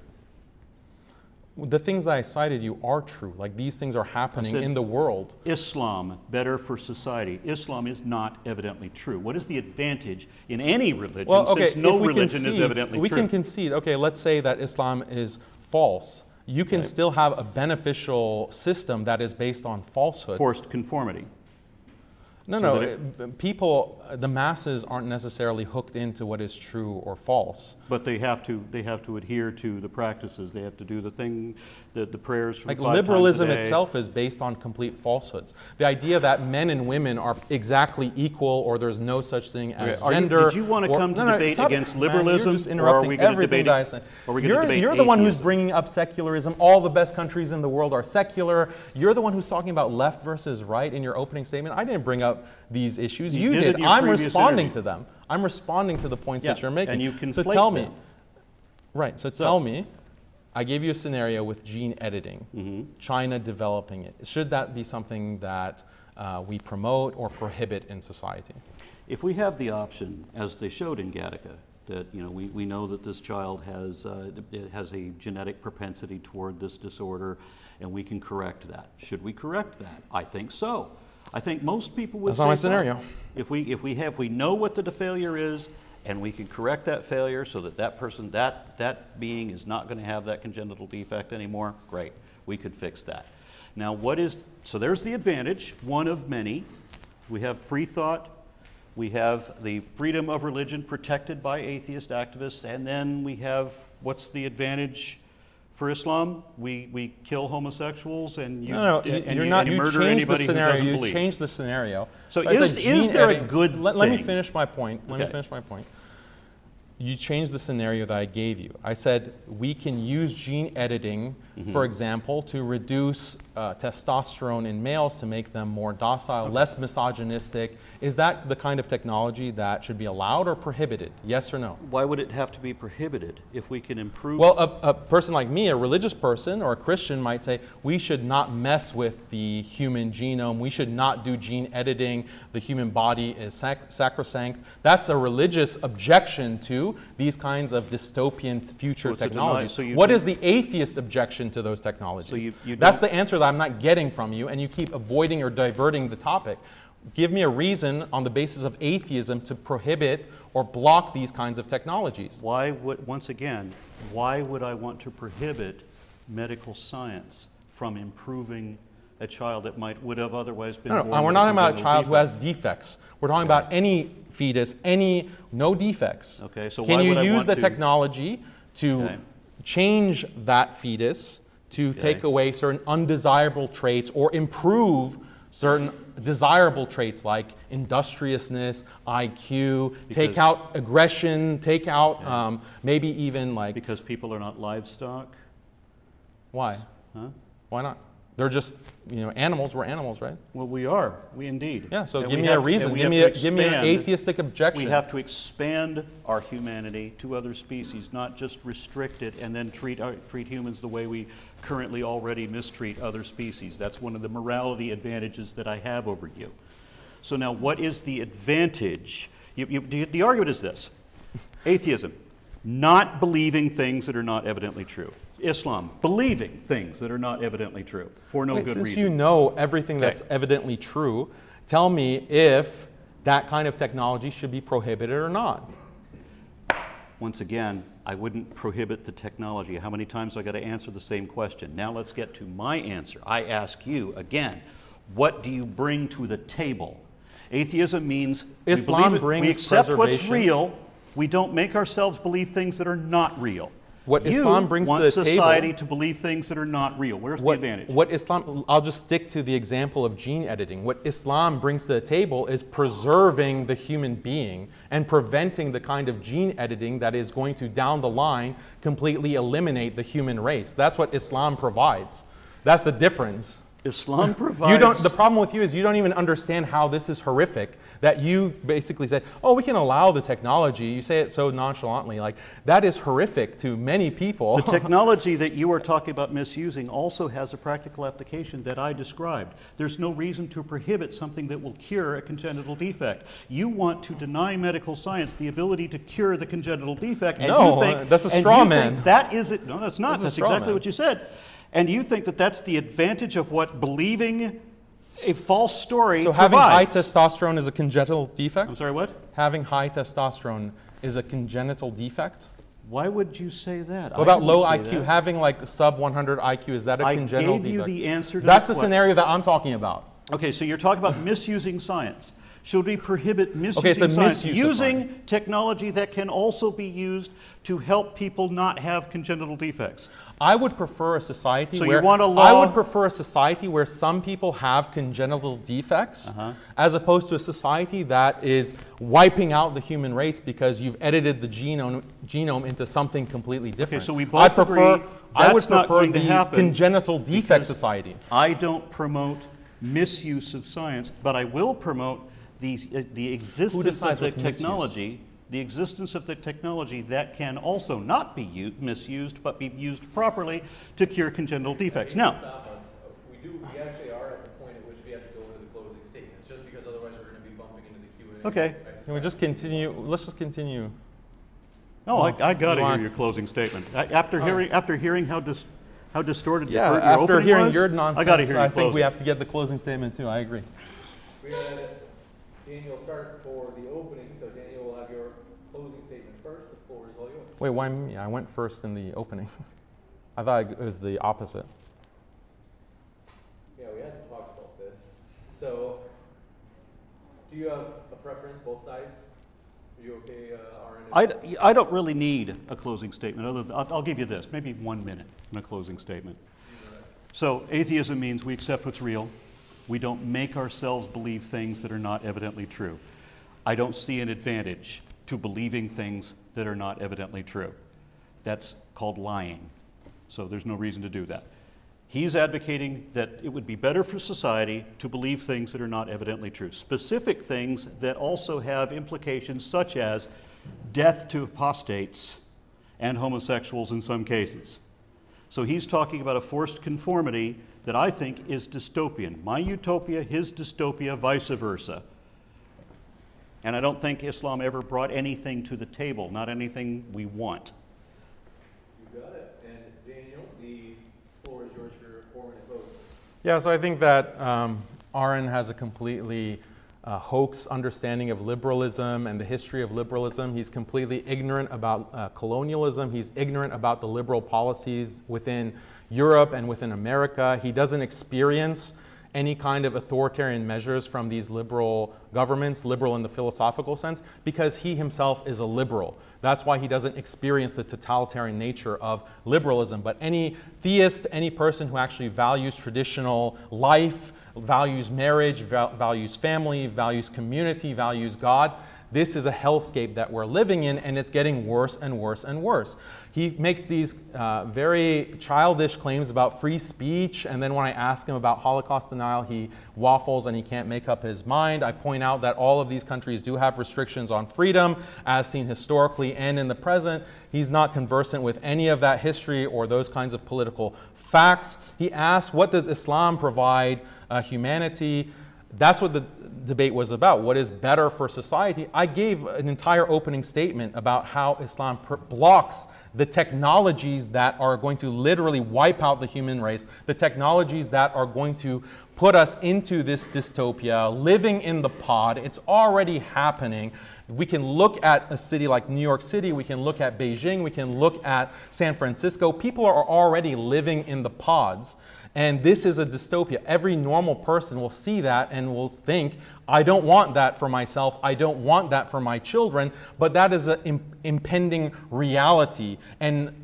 The things that I cited you are true. Like these things are happening said- in the world. Islam better for society. Islam is not evidently true. What is the advantage in any religion Well, okay, since no religion concede, is evidently we true? We can concede. Okay, let's say that Islam is false. You can still have a beneficial system that is based on falsehood. Forced conformity. No, So no. it- people, the masses aren't necessarily hooked into what is true or false. But they have to they have to adhere to the practices. They have to do the thing, the, the prayers from Like five times a liberalism itself is based on complete falsehoods. The idea that men and women are exactly equal or there's no such thing as are you- gender. did you wanna or- come to no, no, debate stop against man. liberalism, You're just or are interrupting we gonna everything debate- that I say. are we You're, debate you're the one who's bringing up secularism. All the best countries in the world are secular. You're the one who's talking about left versus right in your opening statement. I didn't bring up these issues. You You, did did. I'm responding interview. to them. I'm responding to the points Yeah, that you're making. and you so conflate tell me, them. Right. So, tell me, I gave you a scenario with gene editing, China developing it. Should that be something that uh, we promote or prohibit in society? If we have the option, as they showed in Gattaca, that you know we, we know that this child has uh, it has a genetic propensity toward this disorder, and we can correct that. Should we correct that? I think so. I think most people would That's say not my scenario. If we if we have we know what the failure is, and we can correct that failure so that that person that that being is not going to have that congenital defect anymore. Great, we could fix that. Now, what is so? There's the advantage, one of many. We have free thought. We have the freedom of religion protected by atheist activists, and then we have what's the advantage For Islam, we, we kill homosexuals and you, No, no, and, you're you, not. you You murder changed the anybody who scenario. doesn't You believe. changed the scenario. So I is- is there a good Let, let me finish my point. Let me finish my point. You changed the scenario that I gave you. I said we can use gene editing, Mm-hmm. for example, to reduce uh, testosterone in males to make them more docile, less misogynistic. Is that the kind of technology that should be allowed or prohibited? Yes or no? Why would it have to be prohibited if we can improve? Well, a, a person like me, a religious person or a Christian, might say we should not mess with the human genome. We should not do gene editing. The human body is sac- sacrosanct. That's a religious objection to these kinds of dystopian future So deny- technologies. so what is the atheist objection to those technologies? you- you That's the answer that I'm not getting from you, and you keep avoiding or diverting the topic. Give me a reason on the basis of atheism to prohibit or block these kinds of technologies. Why would, once again, why would I want to prohibit medical science from improving a child that might would have otherwise been No, born no, and we're not talking about a child who has defects. We're talking about any fetus, any no defects. Okay, so can why you would I use the to- technology to Okay. change that fetus to take away certain undesirable traits or improve certain desirable traits like industriousness, IQ, take out aggression, take out um, maybe even like Because people are not livestock? why? Huh? Why not? They're just you know animals. We're animals, right? Well, we are. We indeed. Yeah. So And give me a reason. Give me a, give me an atheistic objection. We have to expand our humanity to other species, not just restrict it and then treat, our, treat humans the way we currently already mistreat other species. That's one of the morality advantages that I have over you. So now, what is the advantage? You, you, the, the argument is this atheism, not believing things that are not evidently true. Islam, believing things that are not evidently true for no Wait, good since reason. Since you know everything that's evidently true, tell me if that kind of technology should be prohibited or not. Once again, I wouldn't prohibit the technology. How many times I got to answer the same question? Now let's get to my answer. I ask you again, what do you bring to the table? Atheism means we Islam believe it- brings we accept what's real. We don't make ourselves believe things that are not real. What you Islam brings to want the table- society to believe things that are not real. Where's What, the advantage? what Islam, I'll just stick to the example of gene editing. What Islam brings to the table is preserving the human being and preventing the kind of gene editing that is going to, down the line, completely eliminate the human race. That's what Islam provides. That's the difference. Islam provides. You don't. The problem with you is you don't even understand how this is horrific. That you basically said, "Oh, we can allow the technology." You say it so nonchalantly, like that is horrific to many people. The technology that you are talking about misusing also has a practical application that I described. There's no reason to prohibit something that will cure a congenital defect. You want to deny medical science the ability to cure the congenital defect. And No, you think, that's a straw man. That is it. No, that's not. That's That's exactly man. what you said. And you think that that's the advantage of what believing a false story so having high testosterone is a congenital defect. I'm sorry, what? Having high testosterone is a congenital defect. Why would you say that? What about low IQ? that. Having like sub 100 IQ is that a I congenital defect? I gave you the answer to That's the the scenario that I'm talking about. Okay, so you're talking about misusing science. Should we prohibit misusing Okay, so science? misuse using technology that can also be used to help people not have congenital defects. I would prefer a society So you where want a I would prefer a society where some people have congenital defects, Uh-huh. as opposed to a society that is wiping out the human race because you've edited the genome genome into something completely different. so we I both prefer. agree I would prefer the congenital defect society. I don't promote misuse of science, but I will promote the, uh, the existence of the what's misuse? Technology, the existence of the technology that can also not be u- misused, but be used properly to cure congenital defects. Now, We do, we actually are at the point at which we have to go into the closing statements, just because otherwise we're gonna be bumping into the Q and A. Okay. Can we just continue? Let's just continue. No, I, I got to hear your closing statement. I- After hearing, after hearing how dis, how distorted your, Yeah, fir- your after opening hearing was, your nonsense, I got to hear your I think we have to get the closing statement too. I agree. We had Daniel start for the opening, so Daniel will have your closing statement first. The floor is all yours. Wait, why me? I went first in the opening. I thought it was the opposite. Yeah, we hadn't talked about this. So, do you have a preference, both sides? Are you okay, uh, Aron? I, d- I don't really need a closing statement, other than, I'll, I'll give you this, maybe one minute in a closing statement. So atheism means we accept what's real. We don't make ourselves believe things that are not evidently true. I don't see an advantage to believing things that are not evidently true. That's called lying. So there's no reason to do that. He's advocating that it would be better for society to believe things that are not evidently true, specific things that also have implications such as death to apostates and homosexuals in some cases. So he's talking about a forced conformity that I think is dystopian. My utopia, his dystopia, vice versa. And I don't think Islam ever brought anything to the table, not anything we want. You got it. And Daniel, the floor is yours for your four-minute vote. Yeah, so I think that um, Aron has a completely uh, hoax understanding of liberalism and the history of liberalism. He's completely ignorant about uh, colonialism. He's ignorant about the liberal policies within Europe and within America. He doesn't experience any kind of authoritarian measures from these liberal governments, liberal in the philosophical sense, because he himself is a liberal. That's why he doesn't experience the totalitarian nature of liberalism. But any theist, any person who actually values traditional life, values marriage, val- values family, values community, values God, this is a hellscape that we're living in, and it's getting worse and worse and worse. He makes these uh, very childish claims about free speech, and then when I ask him about Holocaust denial, he waffles and he can't make up his mind. I point out that all of these countries do have restrictions on freedom, as seen historically and in the present. He's not conversant with any of that history or those kinds of political facts. He asks, What does Islam provide uh, humanity? That's what the debate was about. What is better for society? I gave an entire opening statement about how Islam blocks the technologies that are going to literally wipe out the human race, the technologies that are going to put us into this dystopia, living in the pod. It's already happening. We can look at a city like New York City, we can look at Beijing, we can look at San Francisco. People are already living in the pods. And this is a dystopia. Every normal person will see that and will think, I don't want that for myself. I don't want that for my children. But that is an impending reality. And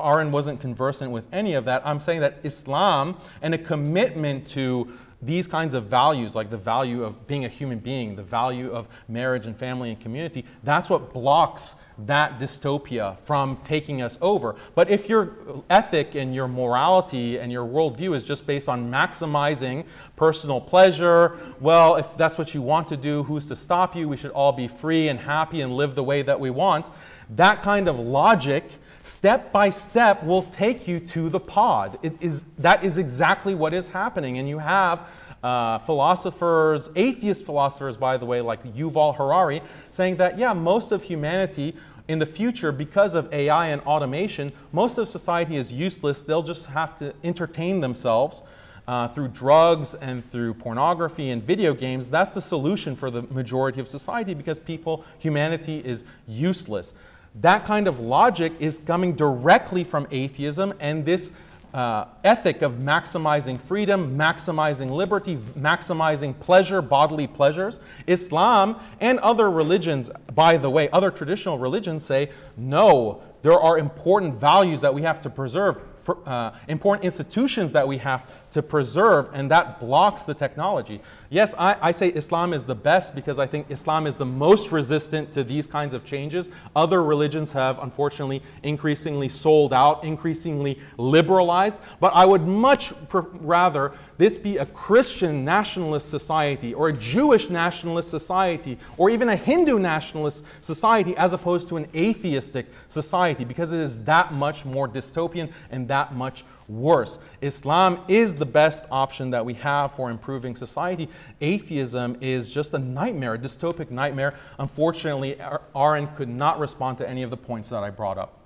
Aron wasn't conversant with any of that. I'm saying that Islam and a commitment to these kinds of values, like the value of being a human being, the value of marriage and family and community, that's what blocks that dystopia from taking us over. But if your ethic and your morality and your worldview is just based on maximizing personal pleasure, well, if that's what you want to do, who's to stop you? We should all be free and happy and live the way that we want. That kind of logic step by step will take you to the pod. It is, that is exactly what is happening. And you have uh, philosophers, atheist philosophers, by the way, like Yuval Harari, saying that, yeah, most of humanity in the future, because of AI and automation, most of society is useless. They'll just have to entertain themselves. Uh, through drugs and through pornography and video games, that's the solution for the majority of society because people, humanity is useless. That kind of logic is coming directly from atheism and this uh, ethic of maximizing freedom, maximizing liberty, maximizing pleasure, bodily pleasures. Islam and other religions, by the way, other traditional religions say, no, there are important values that we have to preserve, for, uh, important institutions that we have to preserve, and that blocks the technology. Yes, I, I, say Islam is the best because I think Islam is the most resistant to these kinds of changes. Other religions have, unfortunately, increasingly sold out, increasingly liberalized, but I would much rather this be a Christian nationalist society or a Jewish nationalist society or even a Hindu nationalist society as opposed to an atheistic society because it is that much more dystopian and that much worse. Islam is the best option that we have for improving society. Atheism is just a nightmare, a dystopic nightmare. Unfortunately, Aron could not respond to any of the points that I brought up.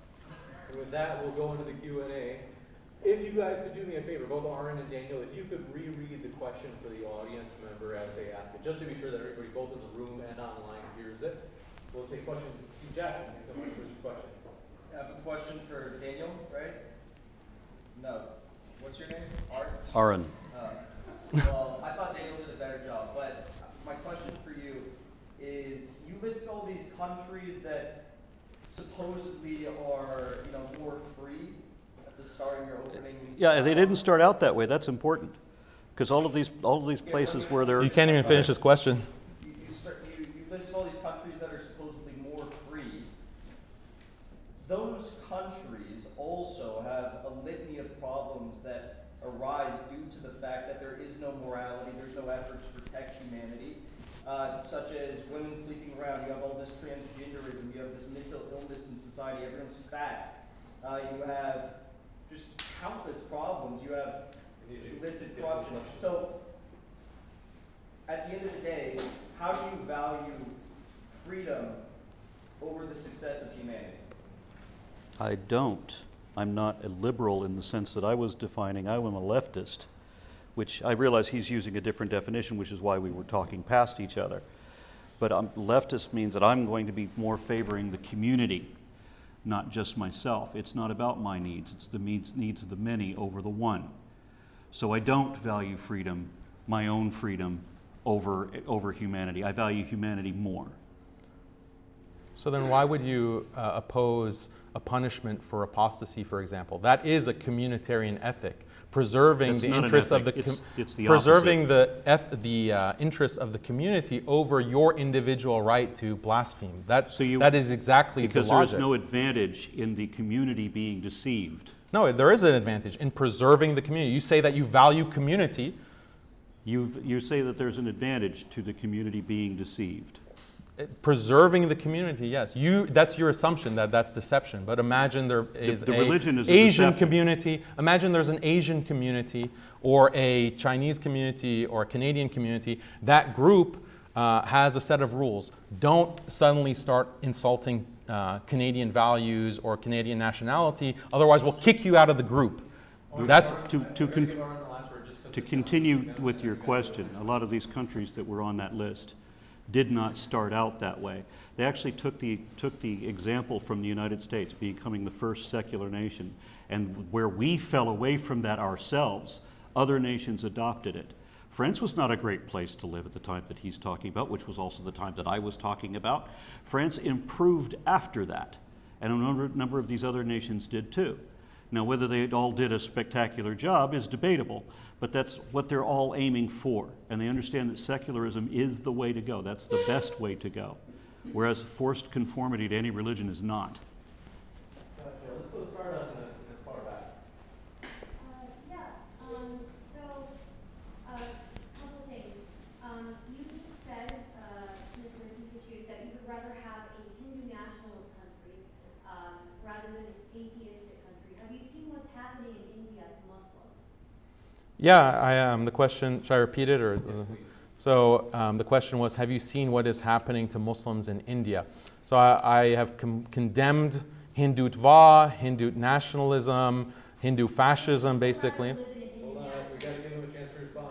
And with that, we'll go into the Q&A. If you guys could do me a favor, both Aron and Daniel, if you could reread the question for the audience member as they ask it, just to be sure that everybody, both in the room and online, hears it. We'll take questions. Jackson, thanks so much for this question. I have a question for Daniel, right? No. What's your name? Art? Aron. Uh, well, I thought Daniel did a better job, but my question for you is you list all these countries that supposedly are, you know, more free at the start of your opening. Yeah, they didn't start out that way. That's important. Because all of these, all of these places where they're. You can't even finish this question. You, you, start, you, you listed all these countries that are supposedly more free. Those countries also have a litany of problems that arise due to the fact that there is no morality, there's no effort to protect humanity, uh, such as women sleeping around. You have all this transgenderism, you have this mental illness in society, everyone's fat. Uh, you have just countless problems. You have illicit corruption. So, at the end of the day, how do you value freedom over the success of humanity? I don't. I'm not a liberal in the sense that I was defining. I am a leftist, which I realize he's using a different definition, which is why we were talking past each other. But um, leftist means that I'm going to be more favoring the community, not just myself. It's not about my needs, it's the needs, needs of the many over the one. So I don't value freedom, my own freedom, over, over humanity. I value humanity more. So then, why would you uh, oppose a punishment for apostasy, for example? That is a communitarian ethic, preserving That's the interests of the It's- it's the preserving the eth- the uh, interests of the community over your individual right to blaspheme. That So you- that is exactly Because the there is no advantage in the community being deceived. no, there is an advantage in preserving the community. You say that you value community. You, you say that there's an advantage to the community being deceived. Uh, Preserving the community, yes. You, that's your assumption that that's deception. But imagine there is the a religion is Asian deception. community. Imagine there's an Asian community or a Chinese community or a Canadian community. That group uh, has a set of rules. Don't suddenly start insulting uh, Canadian values or Canadian nationality. Otherwise, we'll kick you out of the group. That's To, to, con- to continue with your question, a lot of these countries that were on that list did not start out that way. They actually took the, took the example from the United States becoming the first secular nation, and where we fell away from that ourselves, other nations adopted it. France was not a great place to live at the time that he's talking about, which was also the time that I was talking about. France improved after that, and a number, number of these other nations did too. Now, whether they all did a spectacular job is debatable, but that's what they're all aiming for. And they understand that secularism is the way to go. That's the best way to go. Whereas forced conformity to any religion is not. Gotcha. Let's go start on the, in the far back. Uh, yeah, um, so, a couple things. Um, you said, uh, Mr. Haqiqatjou, that you would rather have a Hindu nationalist country, um, rather than an atheistic country. Have you seen what's happening in India to Muslims? Yeah, I, um, the question, should I repeat it? or So um, the question was, have you seen what is happening to Muslims in India? So I, I have com- condemned Hindutva, Hindu nationalism, Hindu fascism, basically. Live in a Hindu Hold on, nationalist we gotta give him a chance to respond.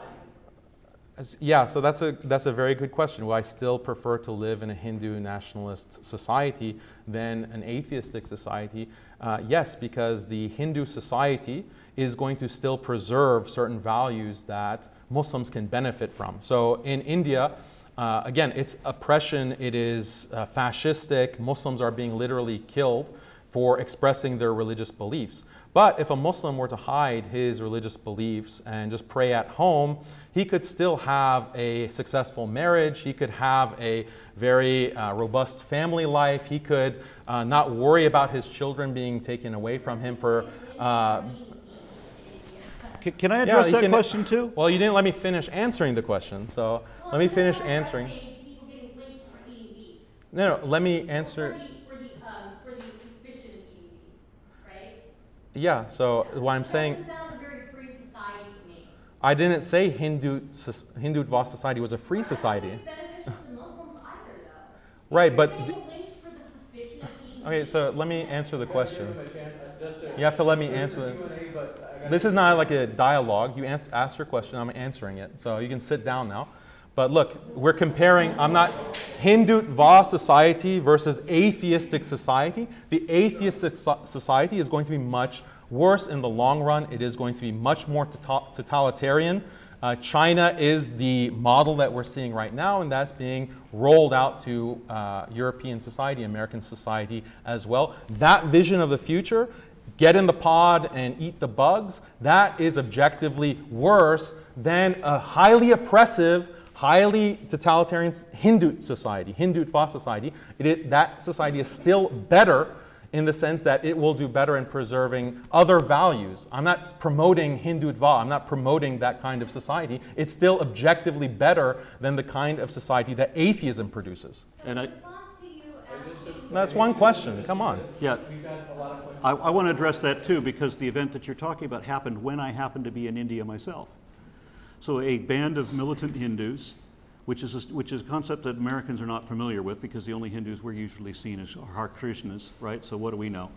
As- Yeah, so that's a, that's a very good question. Will I still prefer to live in a Hindu nationalist society than an atheistic society? Uh, yes, because the Hindu society is going to still preserve certain values that Muslims can benefit from. So in India, uh, again, it's oppression, it is uh, fascistic, Muslims are being literally killed for expressing their religious beliefs. But if a Muslim were to hide his religious beliefs and just pray at home, he could still have a successful marriage. He could have a very uh, robust family life. He could uh, not worry about his children being taken away from him for. Uh, C- can I address you that can- question too? Well, you didn't let me finish answering the question, so let me finish answering. People getting lynched for eating beef. No, no, let me answer. For the, for the, um, for the suspicion of eating beef, right? Yeah, so what I'm That saying. doesn't sound a very free society to me. I didn't say Hindu Hindutva society was a free society. It's beneficial to Muslims. Right, but you're the- getting lynched for the suspicion of eating Okay, so let me answer the question. Give him a chance, just to. You have to let me answer it. Q&A, but I gotta- This is not like a dialogue. You ask, asked your question, I'm answering it. So you can sit down now. But look, we're comparing, I'm not Hindutva society versus atheistic society. The atheistic so- society is going to be much worse in the long run. It is going to be much more tota- totalitarian. Uh, China is the model that we're seeing right now, and that's being rolled out to uh, European society, American society as well. That vision of the future, get in the pod and eat the bugs, that is objectively worse than a highly oppressive, highly totalitarian Hindu society, Hindutva society. It, that society is still better in the sense that it will do better in preserving other values. I'm not promoting Hindutva, I'm not promoting that kind of society. It's still objectively better than the kind of society that atheism produces. So And I- in response to you asking, That's one question. Come on. Yeah. I, I want to address that too because the event that you're talking about happened when I happened to be in India myself. So a band of militant Hindus, which is a, which is a concept that Americans are not familiar with because the only Hindus we're usually seen as are Krishnas, right? So what do we know?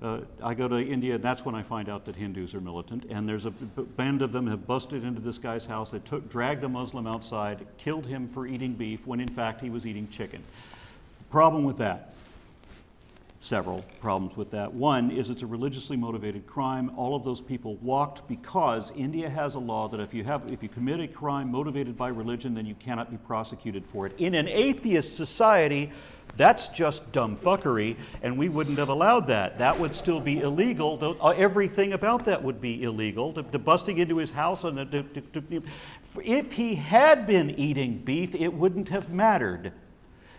Uh, I go to India, and that's when I find out that Hindus are militant. And there's a band of them have busted into this guy's house. They took, dragged a Muslim outside, killed him for eating beef when in fact he was eating chicken. Problem with that several problems with that. One is it's a religiously motivated crime. All of those people walked because India has a law that if you have if you commit a crime motivated by religion, then you cannot be prosecuted for it. In an atheist society, that's just dumb fuckery, and we wouldn't have allowed that. That would still be illegal. Uh, everything about that would be illegal. The, the busting into his house and the- the- if he had been eating beef, it wouldn't have mattered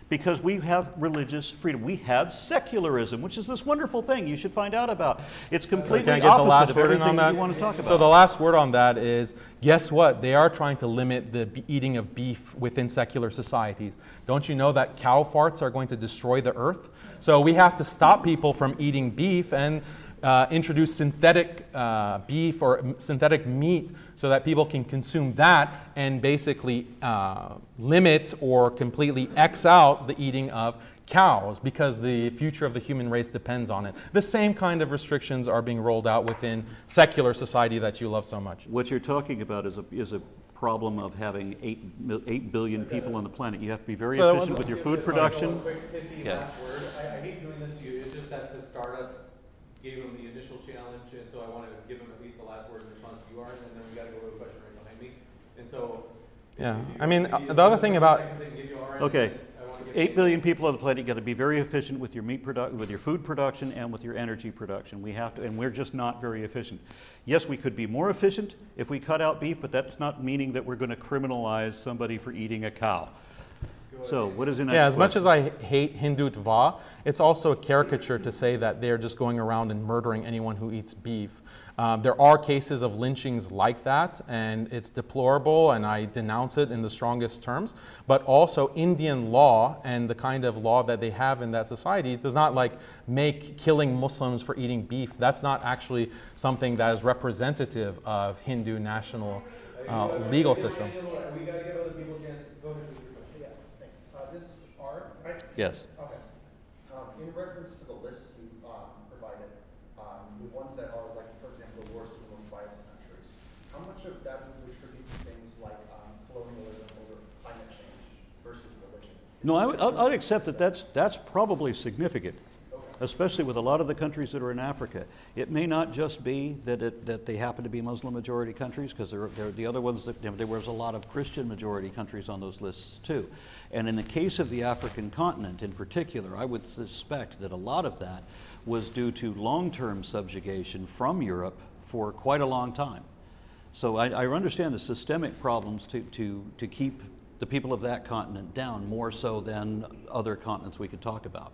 because we have religious freedom. We have secularism, which is this wonderful thing you should find out about. It's completely opposite of everything that? you want to talk about. So the last word on that is, guess what? They are trying to limit the eating of beef within secular societies. Don't you know that cow farts are going to destroy the earth? So we have to stop people from eating beef and uh, introduce synthetic uh, beef or synthetic meat so that people can consume that and basically uh, limit or completely X out the eating of cows because the future of the human race depends on it. The same kind of restrictions are being rolled out within secular society that you love so much. what you're talking about is a, is a problem of having 8, 8 billion people on the planet. You have to be very So- efficient with your food production. Quick pithy Yeah. last word. I, I hate doing this to you. It's just that the Stardust gave him the initial challenge, and so I want to give him at least the last word in response to you, Art, and then we got to go to a question right behind me. And so. Yeah, you- I mean, uh, the other thing about- seconds, I can give you Art, Okay. and I wanna give 8 you- billion people on the planet, you got to be very efficient with your meat production, with your food production and with your energy production. We have to, and we're just not very efficient. Yes, we could be more efficient if we cut out beef, but that's not meaning that we're going to criminalize somebody for eating a cow. So what is the next Yeah, as much question? as I hate Hindutva, it's also a caricature to say that they're just going around and murdering anyone who eats beef. Um, there are cases of lynchings like that, and it's deplorable, and I denounce it in the strongest terms. But also, Indian law and the kind of law that they have in that society does not like make killing Muslims for eating beef. That's not actually something that is representative of Hindu national uh, legal system. This right? Yes. Okay. Um, in reference to the list you, um, provided, um, the ones that are like, for example, the worst and most violent countries, how much of that would we attribute to things like, um, colonialism or climate change versus religion? No, I would, I'd I'd accept that that's, that's probably significant, especially with a lot of the countries that are in Africa. It may not just be that, it, that they happen to be Muslim majority countries, because there, there are the other ones that there was a lot of Christian majority countries on those lists too. And in the case of the African continent in particular, I would suspect that a lot of that was due to long term subjugation from Europe for quite a long time. So I, I understand the systemic problems to, to, to keep the people of that continent down more so than other continents we could talk about.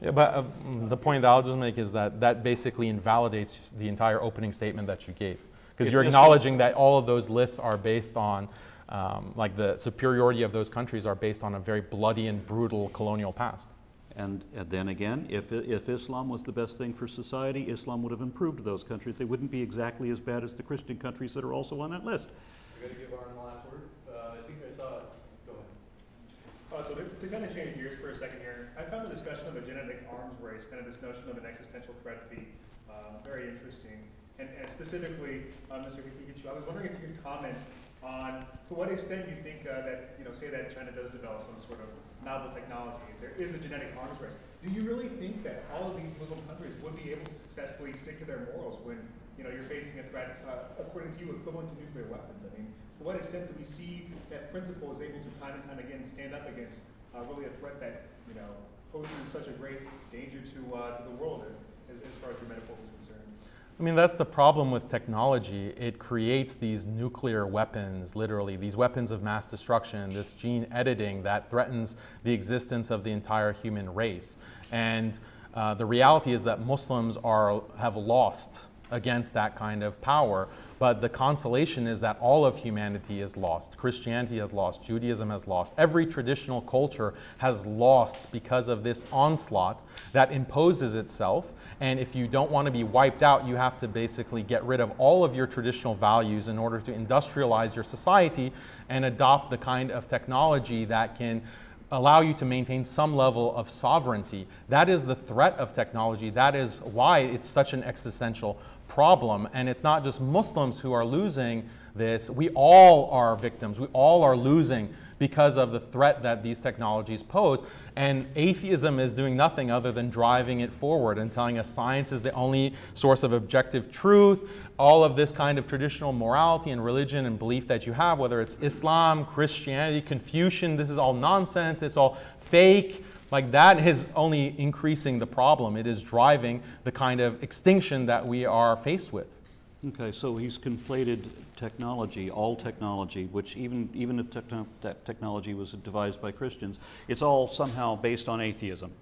Yeah, but uh, mm, the point that I'll just make is that that basically invalidates the entire opening statement that you gave. Because you're acknowledging that all of those lists are based on, um, like the superiority of those countries are based on a very bloody and brutal colonial past. And, and then again, if, if Islam was the best thing for society, Islam would have improved those countries. They wouldn't be exactly as bad as the Christian countries that are also on that list. We got to give Art the last word. Uh, I think I saw. Go ahead. Uh, so to, to kind of change gears for a second here, I found the discussion of a genetic arms race, kind of this notion of an existential threat to be um, very interesting. And, and specifically, uh, Mr. Haqiqatjou, I was wondering if you could comment on to what extent you think uh, that, you know, say that China does develop some sort of novel technology, if there is a genetic arms race, do you really think that all of these Muslim countries would be able to successfully stick to their morals when, you know, you're facing a threat, uh, according to you, equivalent to nuclear weapons. I mean, to what extent do we see that principle is able to time and time again stand up against uh, really a threat that, you know, poses such a great danger to, uh, to the world as, as far as your metaphor is concerned? I mean, that's the problem with technology. It creates these nuclear weapons, literally, these weapons of mass destruction, this gene editing that threatens the existence of the entire human race. And uh, the reality is that Muslims are, have lost against that kind of power. But the consolation is that all of humanity is lost. Christianity has lost. Judaism has lost. Every traditional culture has lost because of this onslaught that imposes itself. And if you don't want to be wiped out, you have to basically get rid of all of your traditional values in order to industrialize your society and adopt the kind of technology that can allow you to maintain some level of sovereignty. That is the threat of technology. That is why it's such an existential problem. And it's not just Muslims who are losing this, we all are victims. We all are losing because of the threat that these technologies pose. And atheism is doing nothing other than driving it forward and telling us science is the only source of objective truth. All of this kind of traditional morality and religion and belief that you have, whether it's Islam, Christianity, Confucian, this is all nonsense, it's all fake. Like that is only increasing the problem. It is driving the kind of extinction that we are faced with. Okay, so he's conflated technology, all technology, which even, even if technology was devised by Christians, it's all somehow based on atheism.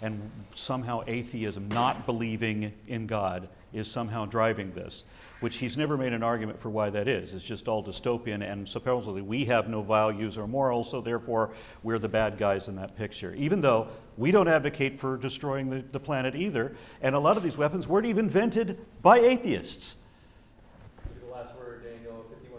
And somehow atheism, not believing in God, is somehow driving this, which he's never made an argument for why that is. It's just all dystopian, and supposedly we have no values or morals, so therefore we're the bad guys in that picture. Even though we don't advocate for destroying the, the planet either, and a lot of these weapons weren't even invented by atheists.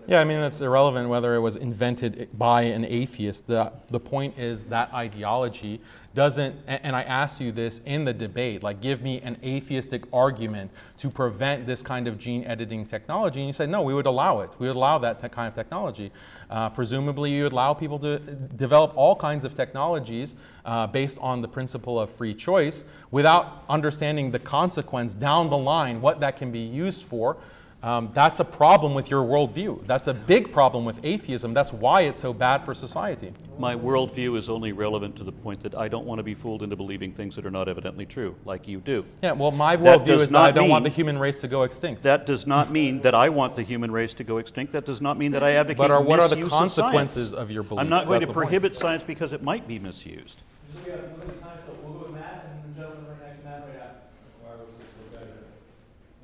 Yeah, I mean, it's irrelevant whether it was invented by an atheist. The, the point is that ideology doesn't, and I asked you this in the debate, like, give me an atheistic argument to prevent this kind of gene editing technology. And you said, no, we would allow it. We would allow that te- kind of technology. Uh, presumably, you would allow people to develop all kinds of technologies uh, based on the principle of free choice without understanding the consequence down the line, what that can be used for. Um, that's a problem with your worldview. That's a big problem with atheism. That's why it's so bad for society. My worldview is only relevant to the point that I don't want to be fooled into believing things that are not evidently true, like you do. Yeah, well, my worldview does is that I don't want the human race to go extinct. That does not mean that I want the human race to go extinct. That does not mean that I advocate for But are, what are the misuse of consequences of your belief? I'm not going That's to the point. prohibit science because it might be misused. We have limited time, so we'll go with Matt and the gentleman right next, Matt right after.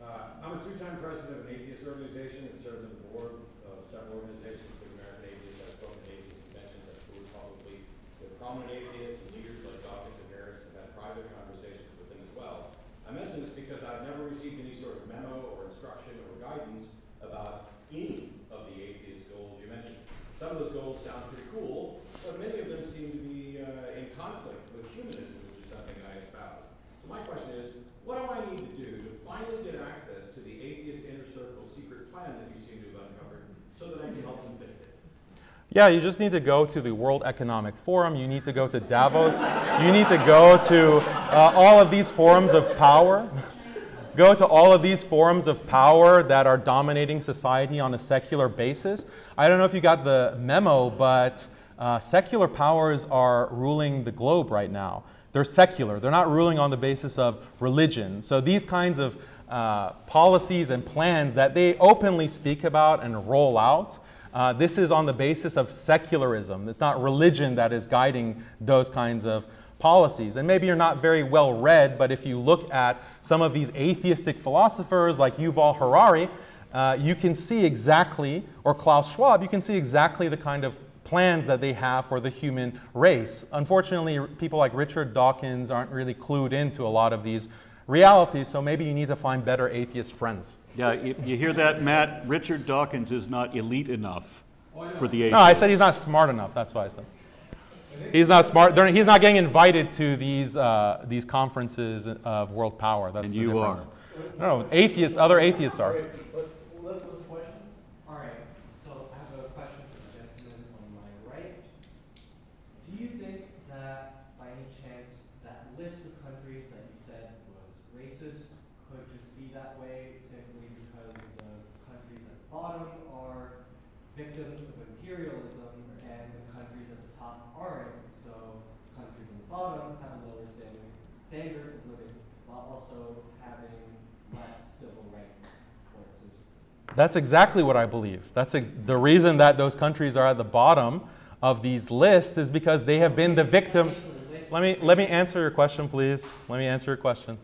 Uh, I'm a two-time president of an atheist organization and served on the board of several organizations, including American Atheists, I've spoken to atheist conventions, I've toured publicly with prominent atheists and leaders like Dawkins and Harris, and had private conversations with them as well. I mention this because I've never received any sort of memo or instruction or guidance about any of the atheist goals you mentioned. Some of those goals sound pretty cool, but many of them seem to be uh, in conflict with humanism, which is something I espouse. So my question is, what do I need to do to finally get access to the atheist inner circle secret plan that you seem to have uncovered so that I can help them fix it? Yeah, you just need to go to the World Economic Forum. You need to go to Davos. you need to go to uh, all of these forums of power. Go to all of these forums of power that are dominating society on a secular basis. I don't know if you got the memo, but uh, secular powers are ruling the globe right now. They're secular, they're not ruling on the basis of religion. So these kinds of uh, policies and plans that they openly speak about and roll out. Uh, this is on the basis of secularism. It's not religion that is guiding those kinds of policies. And maybe you're not very well read, but if you look at some of these atheistic philosophers like Yuval Harari, uh, you can see exactly, or Klaus Schwab, you can see exactly the kind of plans that they have for the human race. Unfortunately, people like Richard Dawkins aren't really clued into a lot of these realities, so maybe you need to find better atheist friends. Yeah, you, you hear that, Matt? Richard Dawkins is not elite enough for the atheists. No, I said he's not smart enough. That's why I said. He's not smart. They're, he's not getting invited to these uh, these conferences of world power. That's And the you difference. are. No, atheists. Other atheists are. All right, so I have a question for the gentleman on my right. Do you think that, by any chance, that list of countries that you said was racist, could just be that way simply because the countries at the bottom are victims of imperialism and the countries at the top aren't. So countries at the bottom have a lower standard, standard of living while also having less civil rights for its citizens. That's exactly what I believe. That's ex- the reason that those countries are at the bottom of these lists is because they have been the victims. Let me let me answer your question, please. Let me answer your question.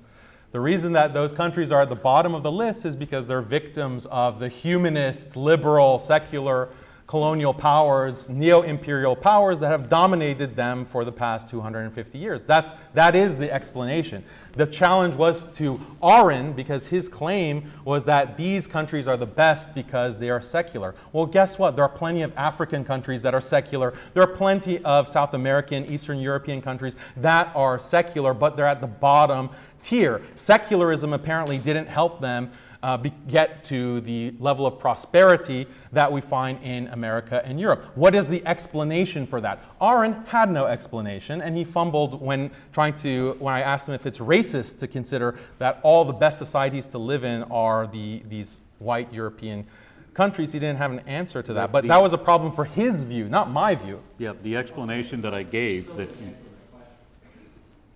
The reason that those countries are at the bottom of the list is because they're victims of the humanist, liberal, secular colonial powers, neo-imperial powers that have dominated them for the past 250 years. That's, that is the explanation. The challenge was to Aron because his claim was that these countries are the best because they are secular. Well, guess what? There are plenty of African countries that are secular. There are plenty of South American, Eastern European countries that are secular, but they're at the bottom tier. Secularism apparently didn't help them uh, be, get to the level of prosperity that we find in America and Europe. What is the explanation for that? Aron had no explanation, and he fumbled when trying to when I asked him if it's racist to consider that all the best societies to live in are the these white European countries. He didn't have an answer to that, but that was a problem for his view, not my view. Yeah, the explanation that I gave that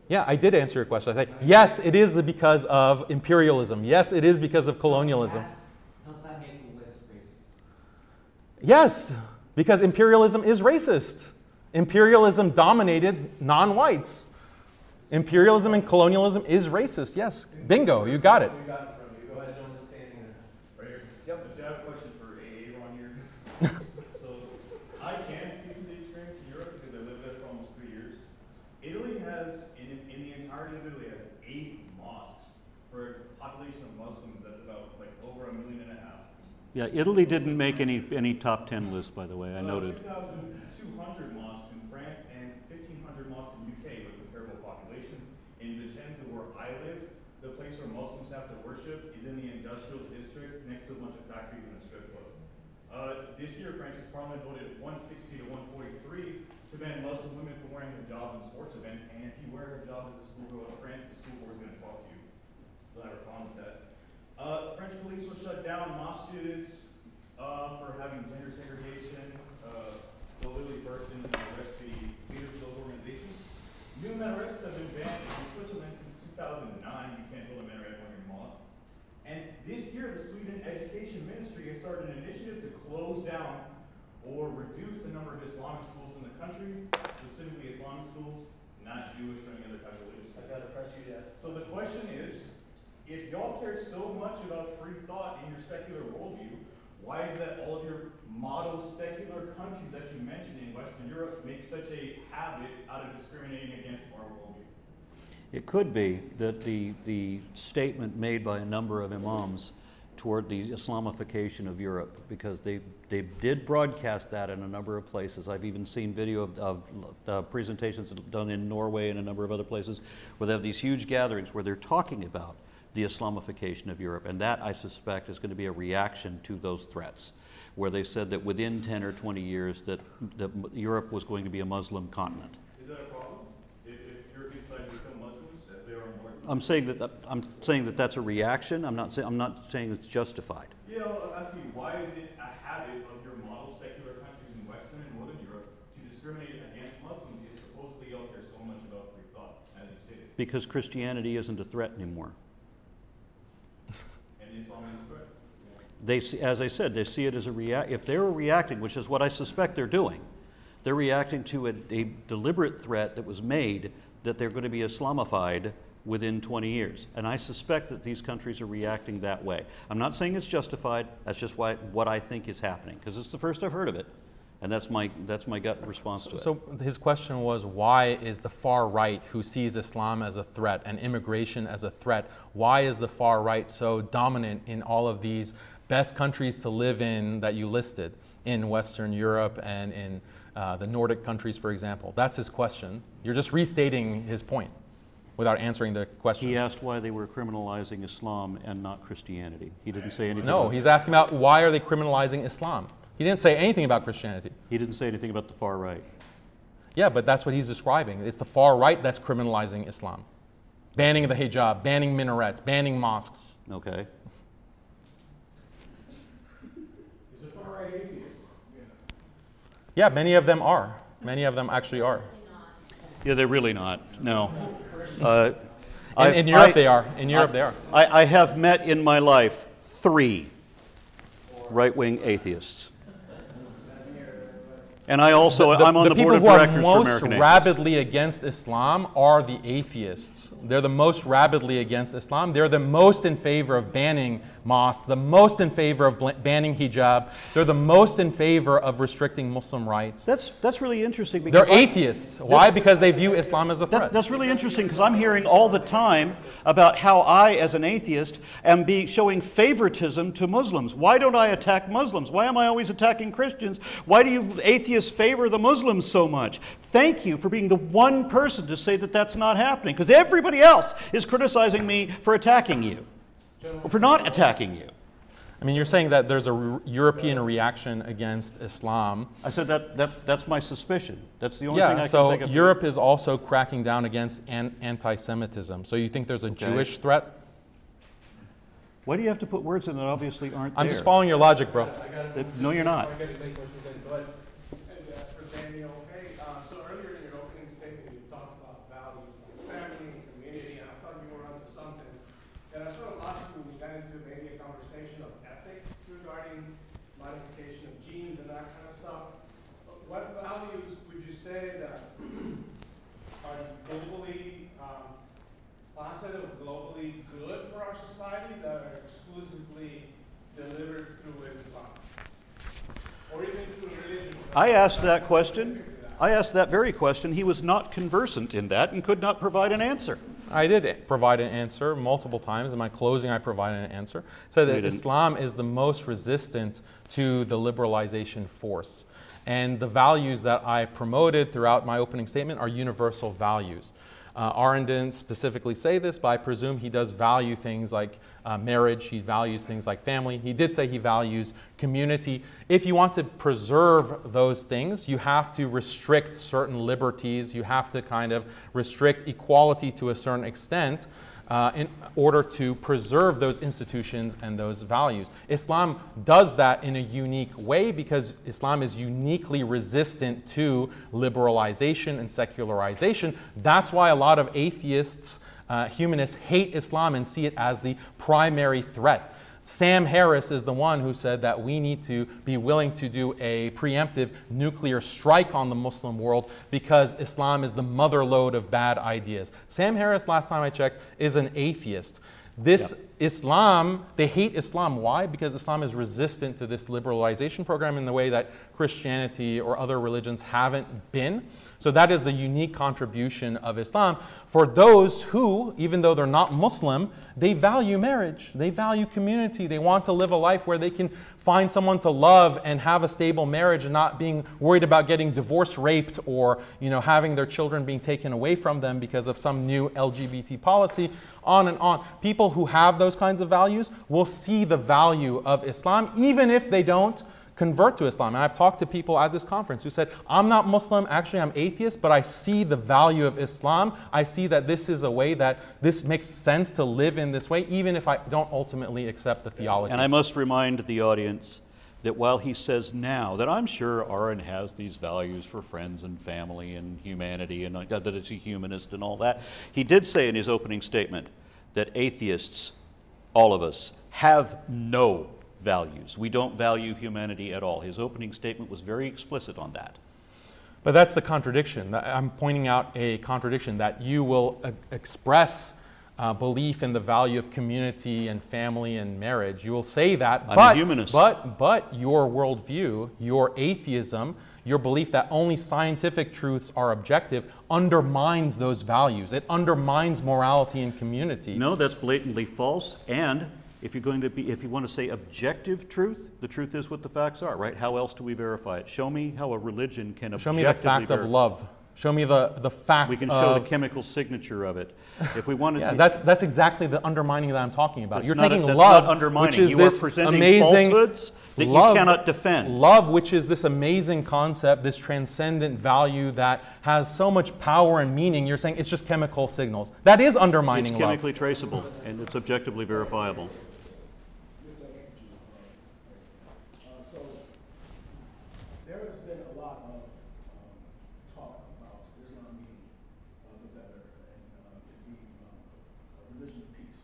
yeah, I did answer your question. I say, yes, it is because of imperialism. Yes, it is because of colonialism. Does that make the racist? Yes, because imperialism is racist. Imperialism dominated non whites. Imperialism and colonialism is racist. Yes. Bingo, you got it. We Yeah, Italy didn't make any, any top 10 list, by the way, I noted. 2,200 mosques in France and 1,500 mosques in UK with comparable populations. In Vicenza, where I lived, the place where Muslims have to worship is in the industrial district next to a bunch of factories and a strip club. Uh, this year, France's parliament voted 160 to 143 to ban Muslim women from wearing hijab in sports events. And if you wear hijab as a schoolgirl in France, the school board is going to talk to you. They'll have a with that. Uh, French police will shut down mosques uh, for having gender segregation. Uh, they'll literally burst in and arrest the leaders of those organizations. New minarets have been banned in Switzerland since 2009. You can't build a minaret on your mosque. And this year, the Sweden Education Ministry has started an initiative to close down or reduce the number of Islamic schools in the country, specifically Islamic schools, not Jewish or any other type of religious. I've got to press you to ask. So the question is, if y'all care so much about free thought in your secular worldview, why is that all of your model secular countries that you mentioned in Western Europe make such a habit out of discriminating against our worldview? It could be that the, the statement made by a number of imams toward the Islamification of Europe, because they, they did broadcast that in a number of places. I've even seen video of, of uh, presentations done in Norway and a number of other places where they have these huge gatherings where they're talking about the Islamification of Europe. And that, I suspect, is going to be a reaction to those threats, where they said that within 10 or 20 years that, that Europe was going to be a Muslim continent. Is that a problem? If, if European societies become Muslims, as they are in North I'm saying that I'm saying that that's a reaction. I'm not saying I'm not saying it's justified. Yeah, I'm asking why is it a habit of your model secular countries in Western and Northern Europe to discriminate against Muslims if supposedly y'all care so much about free thought, as you stated? Because Christianity isn't a threat anymore. And Islam is a threat. They, see, as I said, they see it as a react. If they're reacting, which is what I suspect they're doing, they're reacting to a, a deliberate threat that was made that they're going to be Islamified within 20 years. And I suspect that these countries are reacting that way. I'm not saying it's justified. That's just why, what I think is happening because it's the first I've heard of it, and that's my that's my gut response to it. So his question was why is the far right who sees Islam as a threat and immigration as a threat, why is the far right so dominant in all of these best countries to live in that you listed in Western Europe and in uh, the Nordic countries, for example? That's his question. You're just restating his point without answering the question. He asked why they were criminalizing Islam and not Christianity. He didn't say anything. No, about he's asking about why are they criminalizing Islam? He didn't say anything about Christianity. He didn't say anything about the far right. Yeah, but that's what he's describing. It's the far right that's criminalizing Islam. banning the hijab, banning minarets, banning mosques. Okay. Is it far right atheist? Yeah, many of them are. Many of them actually are. Yeah, they're really not. No. Uh, In, in Europe, I- they are. In Europe, I- they are. I, I have met in my life three right wing atheists. And I also, I'm on the, people board of who are directors for most American Atheists. rabidly against Islam are the atheists. They're the most rabidly against Islam. They're the most in favor of banning mosques, the most in favor of bl- banning hijab. They're the most in favor of restricting Muslim rights. That's, that's really interesting. Because They're I- atheists. Why? Because they view Islam as a That, threat. that's really interesting because I'm hearing all the time about how I, as an atheist, am be showing favoritism to Muslims. Why don't I attack Muslims? Why am I always attacking Christians? Why do you atheists favor the Muslims so much? Thank you for being the one person to say that that's not happening because everybody else is criticizing me for attacking you, or for not attacking you. I mean, you're saying that there's a re- European reaction against Islam. I said that that's, that's my suspicion. That's the only thing I Yeah, can so think of. Europe is also cracking down against an- anti Semitism. So you think there's a Okay. Jewish threat? Why do you have to put words in that obviously aren't I'm there? just following your logic, bro. That- No, you're not. And uh, for Daniel, hey, uh, so earlier in your opening statement, you talked about values like family and community, and I thought you were onto something. And I sort of lost you when we got into maybe a conversation of ethics regarding modification of genes and that kind of stuff. But What values would you say that are globally, um, positive, globally good for our society that are exclusively delivered through Islam? Or even through religion? I asked that question. I asked that very question. He was not conversant in that and could not provide an answer. I did provide an answer multiple times. In my closing, I provided an answer. Said that. Islam is the most resistant to the liberalization force. And the values that I promoted throughout my opening statement are universal values. Uh, Aron didn't specifically say this, but I presume he does value things like uh, marriage. He values things like family. He did say he values community. If you want to preserve those things, you have to restrict certain liberties. You have to kind of restrict equality to a certain extent uh, in order to preserve those institutions and those values. Islam does that in a unique way because Islam is uniquely resistant to liberalization and secularization. That's why a lot of atheists, uh, humanists, hate Islam and see it as the primary threat. Sam Harris is the one who said that we need to be willing to do a preemptive nuclear strike on the Muslim world because Islam is the mother lode of bad ideas. Sam Harris, last time I checked, is an atheist. This Islam, they hate Islam. Why? Because Islam is resistant to this liberalization program in the way that Christianity or other religions haven't been. So that is the unique contribution of Islam for those who, even though they're not Muslim, they value marriage, they value community, they want to live a life where they can find someone to love and have a stable marriage and not being worried about getting divorced, raped, or you know having their children being taken away from them because of some new LGBT policy, on and on. People who have those kinds of values will see the value of Islam even if they don't convert to Islam. And I've talked to people at this conference who said, I'm not Muslim, actually, I'm atheist, but I see the value of Islam. I see that this is a way that this makes sense to live in this way, even if I don't ultimately accept the theology. And I must remind the audience that while he says now that I'm sure Aron has these values for friends and family and humanity and uh, that it's a humanist and all that, he did say in his opening statement that atheists, all of us, have no values. We don't value humanity at all. His opening statement was very explicit on that. But that's the contradiction. I'm pointing out a contradiction that you will express uh, belief in the value of community and family and marriage. You will say that, I'm a but, humanist. but but your worldview, your atheism, your belief that only scientific truths are objective undermines those values. It undermines morality and community. No, that's blatantly false. And if you're going to be, if you want to say objective truth, the truth is what the facts are, right? How else do we verify it? Show me how a religion can Show me the objectively fact of love. Show me the, the fact We can show of, the chemical signature of it. If we wanted, Yeah, that's that's exactly the undermining that I'm talking about. You're a- taking that's love, which is You are this presenting amazing falsehoods that you love, cannot defend. Love, which is this amazing concept, this transcendent value that has so much power and meaning. You're saying it's just chemical signals. That is undermining it's love. chemically traceable and it's objectively verifiable. Uh, so there has been a lot of um, talk about Islam being uh, the better and uh, it being um, a religion of peace.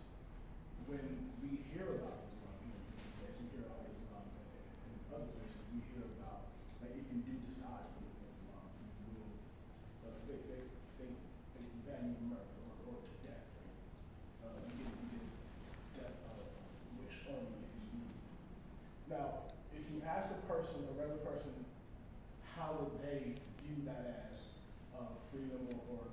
When we hear about Islam here in the States, we hear about Islam in, in other places, we hear about that if you do decide to live in Islam, you will, uh, they, they, they basically ban you to murder or, or to death. Uh, you get, you get death uh, wish only if you leave. Now, if you ask a person, a regular person, how would they view that as uh, freedom or, or,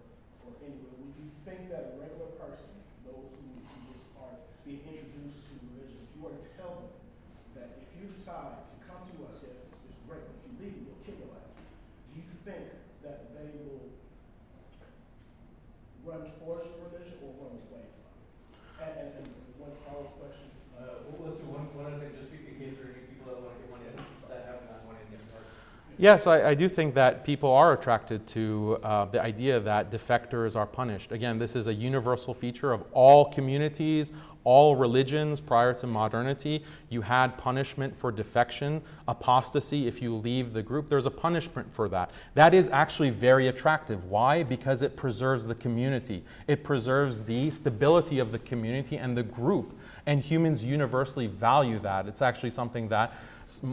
or anyway, would you think that a regular person, those who, who just are being introduced to religion, if you were to tell them that if you decide to come to us, yes, it's, it's great, but if you leave, we'll kick your ass, do you think that they will run towards your religion or run away from it? And, and, and one follow-up question. Uh, well, let's do one, one other thing, just in case there are any people that want to get one in, that haven't gotten one in yet. Sorry. Yes, I, I do think that people are attracted to uh, the idea that defectors are punished. Again, this is a universal feature of all communities, all religions prior to modernity. You had punishment for defection, apostasy if you leave the group. There's a punishment for that. That is actually very attractive. Why? Because it preserves the community, it preserves the stability of the community and the group. And humans universally value that. It's actually something that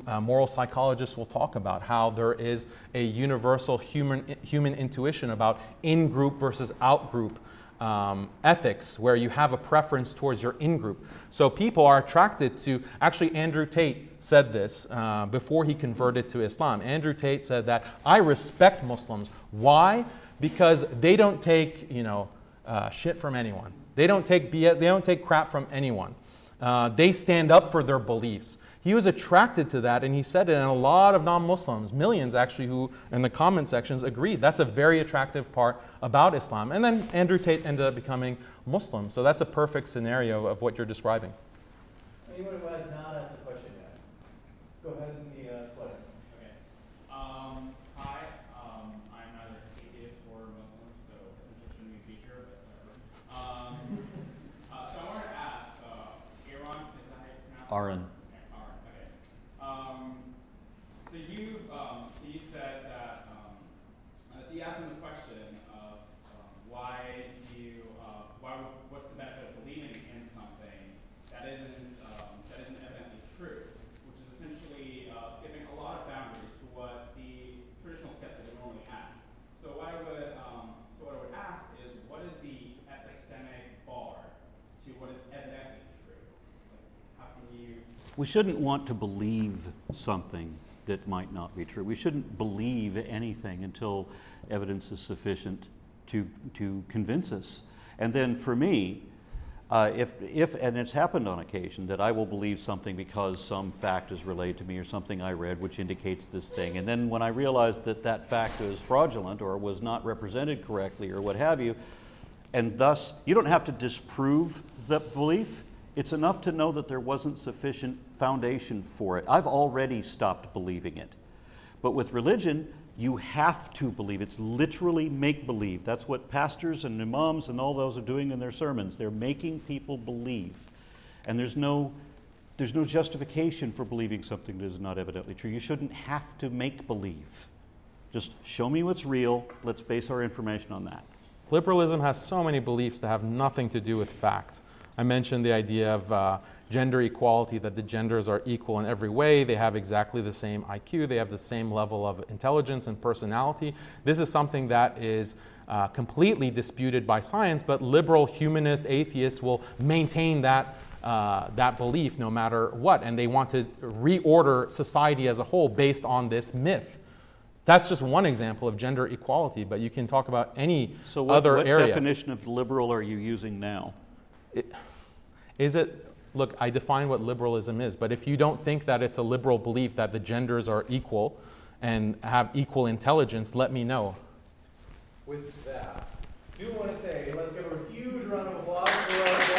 uh, moral psychologists will talk about how there is a universal human, human intuition about in group versus out group um, ethics, where you have a preference towards your in group. So people are attracted to, actually, Andrew Tate said this uh, before he converted to Islam. Andrew Tate said that I respect Muslims. Why? Because they don't take, you know, uh, shit from anyone. They don't take BS, they don't take crap from anyone. Uh, they stand up for their beliefs. He was attracted to that, and he said it, and a lot of non Muslims, millions actually, who in the comment sections agreed. That's a very attractive part about Islam. And then Andrew Tate ended up becoming Muslim. So that's a perfect scenario of what you're describing. Anyone who has not asked a question yet, go ahead in the uh, slide. Okay. Um, hi, um, I'm neither atheist or Muslim, so essentially shouldn't be here, but whatever. Um, uh, so I wanted to ask, uh, Aron, is that how you pronounce it? Aron, okay. Um, so you, um, so you said that, um, uh, so you asked him the question of um, why you, uh, why, would- what's the benefit of believing in something that isn't, um, that isn't evidently true, which is essentially uh, skipping a lot of boundaries to what the traditional skeptic would normally ask. So what I would, um, so what I would ask is, what is the epistemic bar to what is evidently true? Like, how can you We shouldn't want to believe something that might not be true. We shouldn't believe anything until evidence is sufficient to, to convince us. And then for me, uh, if, if, and it's happened on occasion, that I will believe something because some fact is relayed to me or something I read which indicates this thing. And then when I realize that that fact is fraudulent or was not represented correctly or what have you, and thus you don't have to disprove the belief. It's enough to know that there wasn't sufficient foundation for it. I've already stopped believing it. But with religion, you have to believe. It's literally make believe. That's what pastors and imams and all those are doing in their sermons. They're making people believe. And there's no, there's no justification for believing something that is not evidently true. You shouldn't have to make believe. Just show me what's real. Let's base our information on that. Liberalism has so many beliefs that have nothing to do with fact. I mentioned the idea of uh, gender equality, that the genders are equal in every way. They have exactly the same IQ, they have the same level of intelligence and personality. This is something that is uh, completely disputed by science, but liberal humanist atheists will maintain that. Uh, that belief no matter what, and they want to reorder society as a whole based on this myth. That's just one example of gender equality, but you can talk about any So, what, other what area. definition of liberal are you using now? It, is it, look, I define what liberalism is, but if you don't think that it's a liberal belief that the genders are equal and have equal intelligence, let me know. with that, I do want to say, let's give a huge round of applause